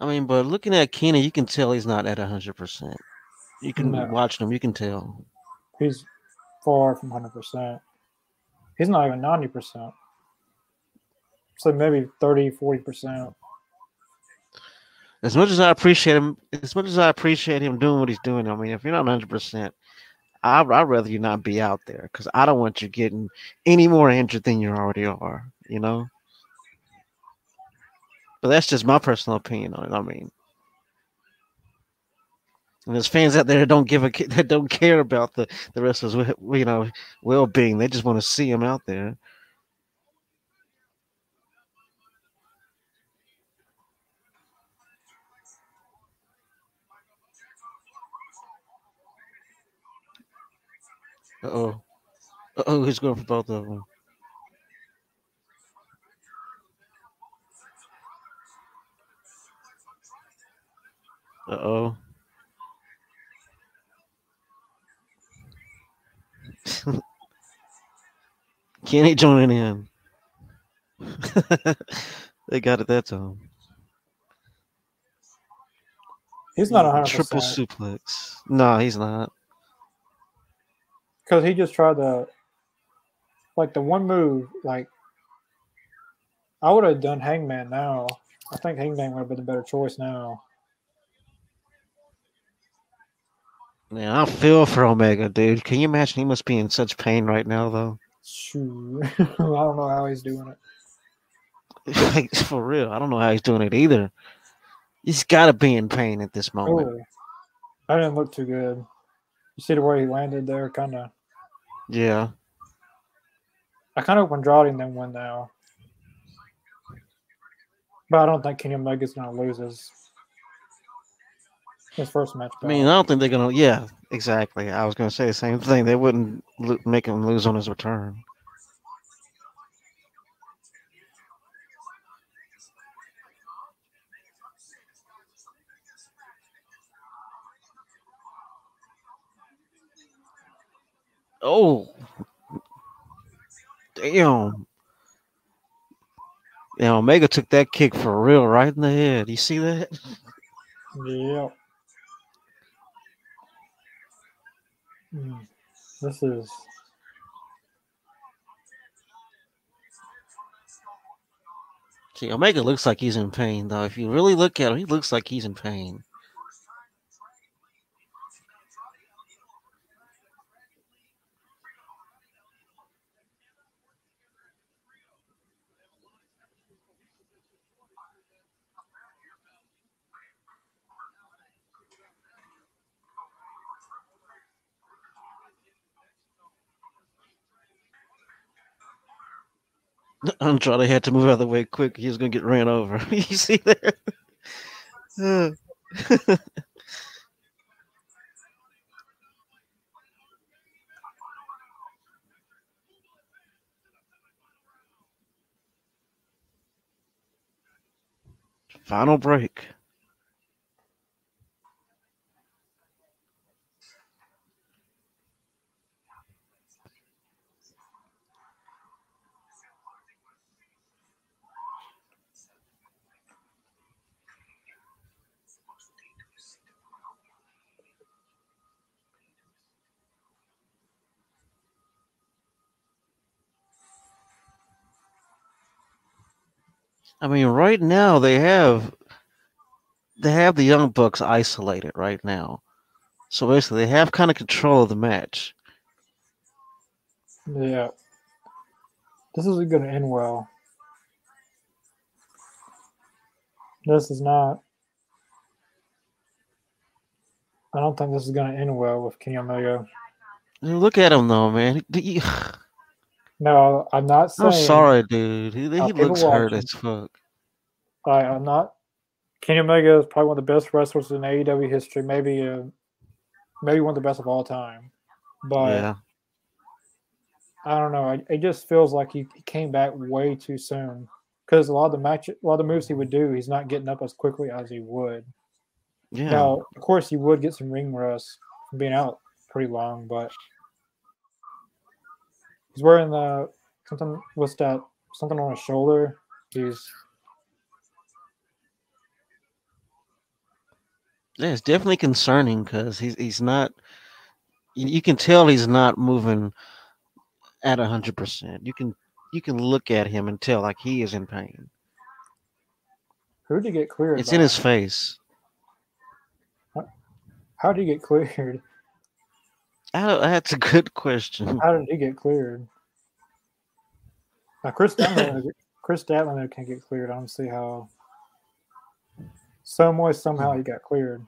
I mean, but looking at Kenny, you can tell he's not at hundred percent. You can no. watch him, you can tell. He's far from hundred percent. He's not even ninety percent. So maybe 30, 40 percent. As much as I appreciate him, as much as I appreciate him doing what he's doing, I mean, if you're not hundred percent, I'd, I'd rather you not be out there because I don't want you getting any more injured than you already are. You know. But that's just my personal opinion on it. I mean, and there's fans out there that don't give a that don't care about the the wrestlers, you know, well being. They just want to see him out there. Uh oh. Uh oh, he's going for both of them. Uh oh. Kenny joining in. they got it that time. He's not a triple suplex. No, he's not. Because he just tried to, like the one move, like I would have done Hangman now. I think Hangman would have been a better choice now. Man, I feel for Omega, dude. Can you imagine he must be in such pain right now, though? I don't know how he's doing it. like, for real, I don't know how he's doing it either. He's got to be in pain at this moment. Oh, I didn't look too good. You see the way he landed there, kind of. Yeah. I kind of Andrade and then win now. But I don't think Kenny Omega's going to lose his his first match. I mean, I don't think they're gonna. Yeah, exactly. I was gonna say the same thing. They wouldn't lo- make him lose on his return. Oh, damn. Yeah, Omega took that kick for real right in the head. You see that? Yeah. Mm. This is See, Omega looks like he's in pain, though. If you really look at him, he looks like he's in pain. Andrade had to move out of the way quick. He was gonna get ran over. you see that? Final break. I mean, right now they have they have the Young Bucks isolated right now. So basically, they have kind of control of the match. Yeah. This isn't going to end well. This is not. I don't think this is going to end well with Kenny Omega. Look at him though, man. No, I'm not saying. I'm sorry, dude. He, he I'll keep it looks hurt as fuck. I, I'm not. Kenny Omega is probably one of the best wrestlers in AEW history. Maybe, uh, maybe one of the best of all time. But yeah, I don't know. It, it just feels like he, he came back way too soon. Because a lot of the match, a lot of the moves he would do, he's not getting up as quickly as he would. yeah. Now, of course, he would get some ring rust from being out pretty long, but he's wearing the something. What's that? Something on his shoulder. He's Yeah, it's definitely concerning because he's he's not. You, you can tell he's not moving at hundred percent. You can you can look at him and tell like he is in pain. who did he get cleared? It's in his face. How did he get cleared? I don't, that's a good question. How did he get cleared? Now, Kris Statlander, Kris Statlander can get cleared. I don't see how. Some way, somehow, he got cleared.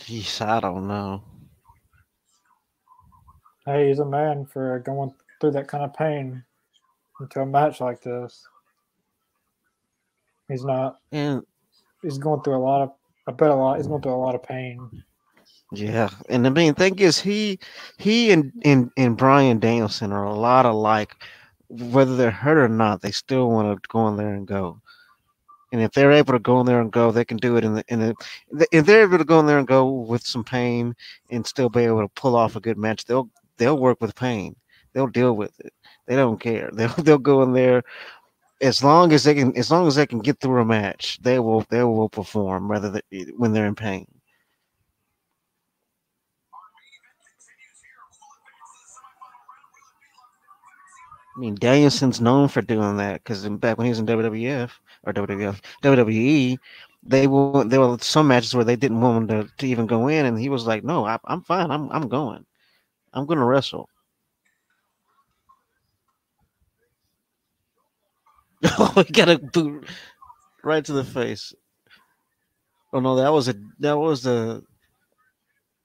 Jeez, I don't know. Hey, he's a man for going through that kind of pain into a match like this. He's not. And He's going through a lot of. I bet a lot. He's going through a lot of pain. Yeah, and the main thing is he he and and and Bryan Danielson are a lot alike. Whether they're hurt or not, they still want to go in there and go. And if they're able to go in there and go, they can do it in the in the. If they're able to go in there and go with some pain and still be able to pull off a good match, they'll they'll work with pain. They'll deal with it. They don't care. They'll they'll go in there as long as they can. As long as they can get through a match, they will they will perform. Rather when they're in pain. I mean, Danielson's known for doing that because back when he was in WWF or WWF, WWE, they were there were some matches where they didn't want him to, to even go in, and he was like, "No, I, I'm fine. I'm I'm going. I'm going to wrestle." Oh, he got a boot right to the face. Oh no, that was a that was a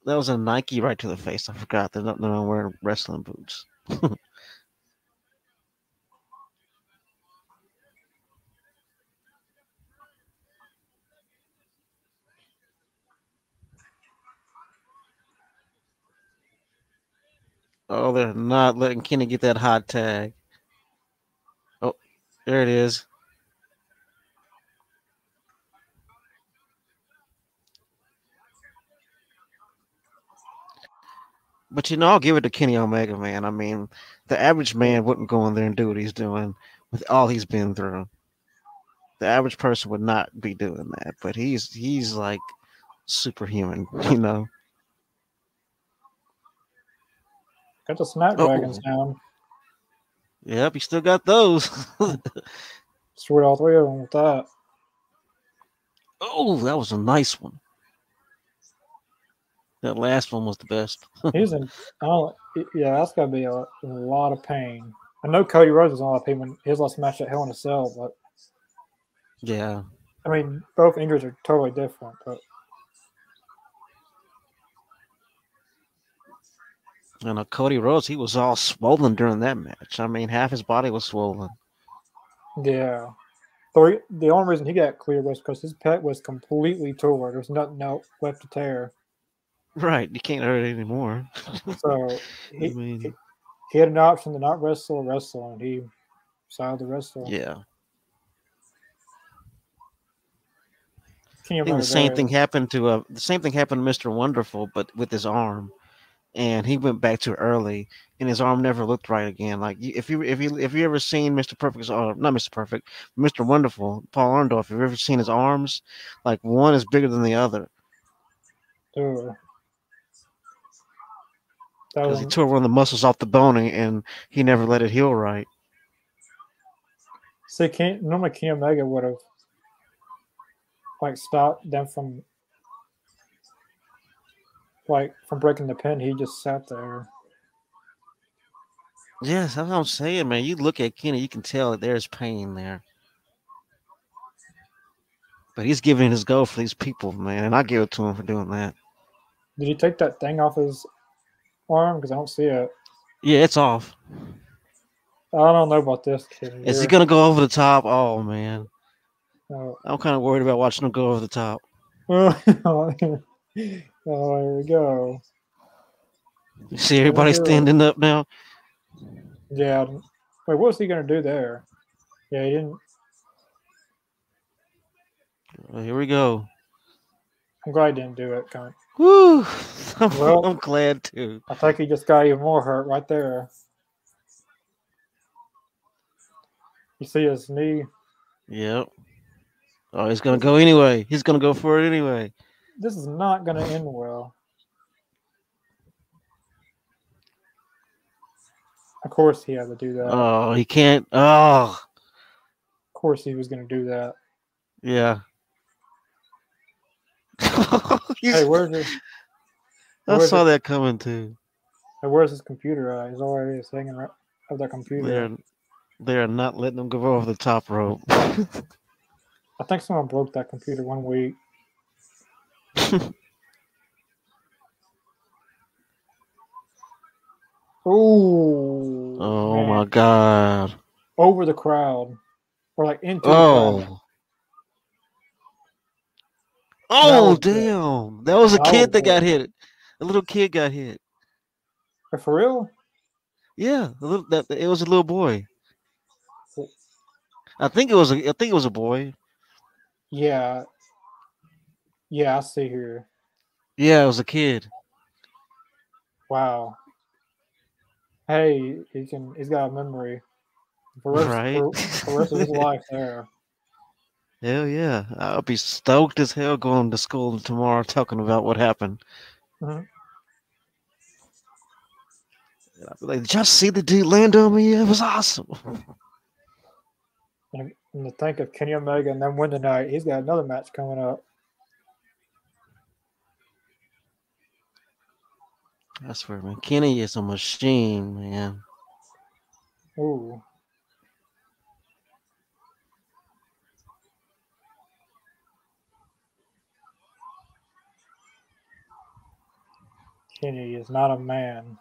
that was a Nike right to the face. I forgot they're not, they're not wearing wrestling boots. Oh, they're not letting Kenny get that hot tag. Oh, there it is. But you know, I'll give it to Kenny Omega, man. I mean, the average man wouldn't go in there and do what he's doing with all he's been through. The average person would not be doing that, but he's he's like superhuman, you know. Got the Snapdragons oh. down. Yep, he still got those. Destroyed all three of them with that. oh, that was a nice one. That last one was the best. He's in. Don't, yeah, that's got to be a, a lot of pain. I know Cody Rhodes was in a lot of pain when his last match at Hell in a Cell, but yeah. I mean, both injuries are totally different. But And uh, Cody Rhodes, he was all swollen during that match. I mean, half his body was swollen. yeah, the, the only reason he got cleared was because his pec was completely tore. There's nothing else left to tear. Right, you can't hurt it anymore. So I he, mean, he had an option to not wrestle or wrestle, and he decided to wrestle. yeah. I think the same thing happened to uh, the same thing happened to Mr. Wonderful, but with his arm, and he went back too early, and his arm never looked right again. Like if you if you if you ever seen Mr. Perfect's arm, not Mr. Perfect, Mr. Wonderful, Paul Orndorff, if you've ever seen his arms, like one is bigger than the other because he tore one of the muscles off the bone, and, he never let it heal right. See, Ken, normally Kenny Omega would have like stopped them from like from breaking the pin. He just sat there. Yes, that's what I'm saying, man. You look at Kenny, you can tell that there's pain there. But he's giving his go for these people, man, and I give it to him for doing that. Did he take that thing off his arm? Because I don't see it. Yeah, it's off. I don't know about this kid. Is he gonna go over the top? Oh man, Oh, I'm kind of worried about watching him go over the top. oh, here we go. You see everybody standing up now. Yeah. Wait, what was he gonna do there? Yeah, he didn't. Well, here we go. I'm glad he didn't do it. Kind Woo! I'm, Well- I'm glad too. I think he just got even more hurt right there. You see his knee. Yep. Oh, he's gonna go anyway. He's gonna go for it anyway. This is not gonna end well. Of course, he had to do that. Oh, he can't. Oh, Of course, he was gonna do that. yeah. Hey, where's his? I saw it- that coming too. hey, Where's his computer? Uh, he's already is hanging right of that computer. They're they're not letting him go over the top rope. I think someone broke that computer one week. Ooh. oh man. my god. Over the crowd. Or like into the oh. crowd. Oh. Oh was good. damn! That was a kid was that got hit. A little kid got hit. Uh, for real? Yeah, a little, that it was a little boy. I think it was a. I think it was a boy. Yeah. Yeah, I see here. Yeah, I was a kid. Wow. Hey, he can he's got a memory. For rest, Right. for, for the rest of his life there. Hell yeah! I'll be stoked as hell going to school tomorrow talking about what happened. Mhm. I'll be like, did y'all see the dude land on me? It was awesome. And, and to think of Kenny Omega and then win tonight, he's got another match coming up. I swear, man, Kenny is a machine, man. Ooh. Kenny is not a man.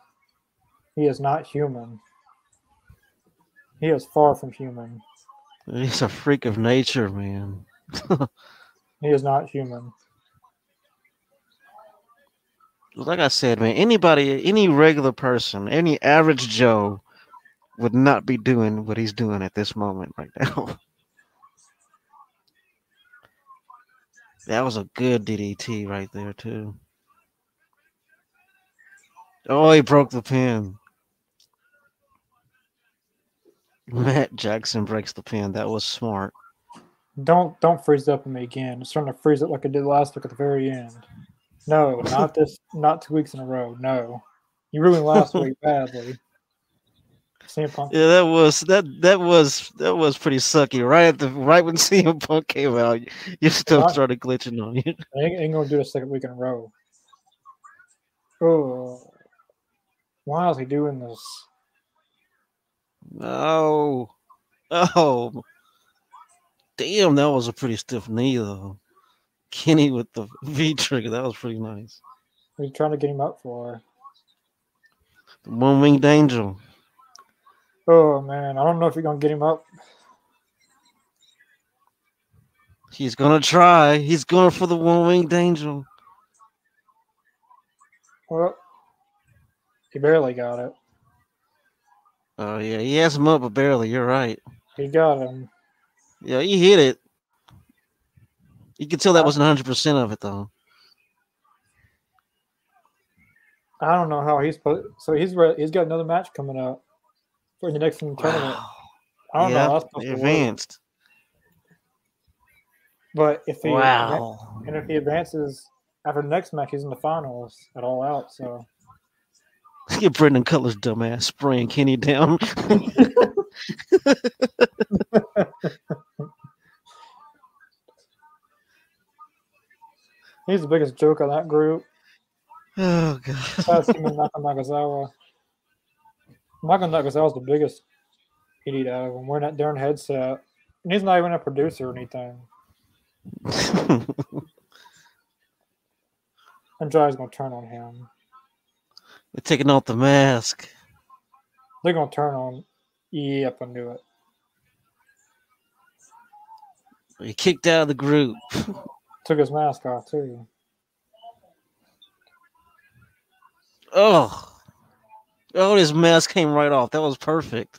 He is not human. He is far from human. He's a freak of nature, man. He is not human. Like I said, man, anybody, any regular person, any average Joe would not be doing what he's doing at this moment right now. that was a good DDT right there, too. Oh, he broke the pin. Matt Jackson breaks the pin. That was smart. Don't don't freeze up on me again. I'm starting to freeze it like I did last week at the very end. No, not this. Not two weeks in a row. No, you ruined last week badly. CM Punk. Yeah, that was that that was that was pretty sucky. Right at the right when CM Punk came out, your stuff Right. started glitching on you. I ain't, ain't gonna do a second week in a row. Oh, why is he doing this? No. Oh. Damn, that was a pretty stiff knee though. Kenny with the V trigger, that was pretty nice. What are you trying to get him up for? The one winged angel. Oh man, I don't know if you're gonna get him up. He's gonna try. He's going for the one winged angel. Well, he barely got it. Oh yeah, he has him up, but barely. You're right. He got him. Yeah, he hit it. You can tell that uh, wasn't 100 percent of it though. I don't know how he's supposed. So he's re- he's got another match coming up for the next tournament. Wow. I don't know. How that's supposed to advanced. But if he Wow. and if he advances after the next match, he's in the finals at All Out. So Get Brandon Cutler's dumbass spraying Kenny down. He's the biggest joke of that group. oh god. Him and Naka Nakazawa. Naka Nakazawa's the biggest idiot out of them. Wearing that darn headset. And he's not even a producer or anything. Andrade's gonna turn on him. They're taking off the mask. They're gonna turn on Yep, I knew it. He kicked out of the group. Took his mask off too. Oh, oh, his mask came right off. That was perfect.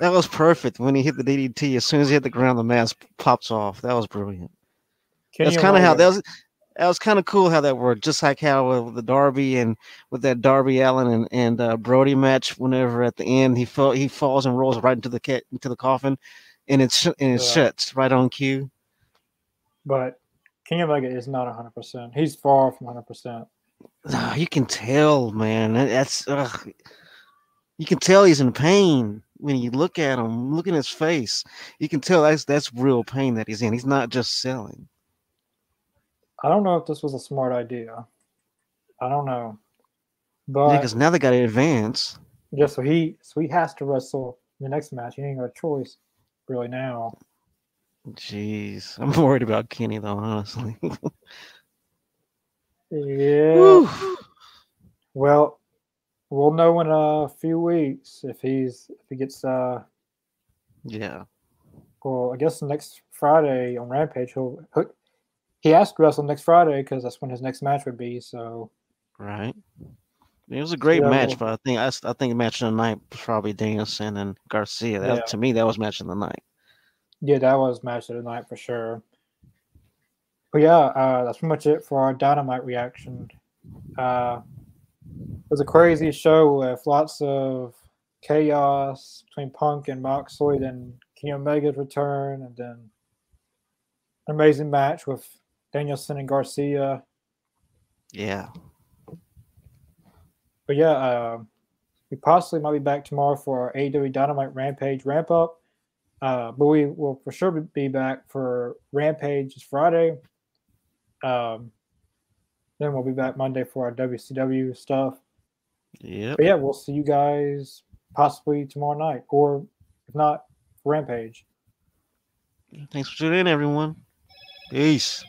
That was perfect when he hit the DDT. As soon as he hit the ground, the mask pops off. That was brilliant. Kenny That's kind of how that was. That was kind of cool how that worked. Just like how with the Darby and with that Darby Allin and and uh, Brody match. Whenever at the end he fell, he falls and rolls right into the ca- into the coffin, and it's and it Yeah. shuts right on cue. But Kenny Omega is not 100%. He's far from 100%. Ah, You can tell, man. That's ugh. you can tell he's in pain when you look at him. Look at his face. You can tell that's that's real pain that he's in. He's not just selling. I don't know if this was a smart idea. I don't know. But Because now they got to advance. yeah, so he so he has to wrestle the next match. He ain't got a choice really now. Jeez, I'm worried about Kenny though. Honestly. Yeah. Well, we'll know in a few weeks if he's if he gets uh yeah. well I guess next Friday on Rampage he'll, he has to wrestle next Friday because that's when his next match would be. So Right. It was a great match, but I think I think match of the night was probably Danielson and Garcia. That Yeah. to me that was match of the night. Yeah, that was match of the night for sure. But yeah, uh, that's pretty much it for our dynamite reaction. Uh, it was a crazy show with lots of chaos between Punk and Moxley, then Kenny Omega's return, and then an amazing match with Danielson and Garcia. Yeah. But yeah, uh, we possibly might be back tomorrow for our AEW Dynamite Rampage ramp up. Uh, but we will for sure be back for Rampage this Friday. Um, then we'll be back Monday for our WCW stuff. Yeah. But yeah, we'll see you guys possibly tomorrow night, or if not, Rampage. Thanks for tuning in, everyone. Peace.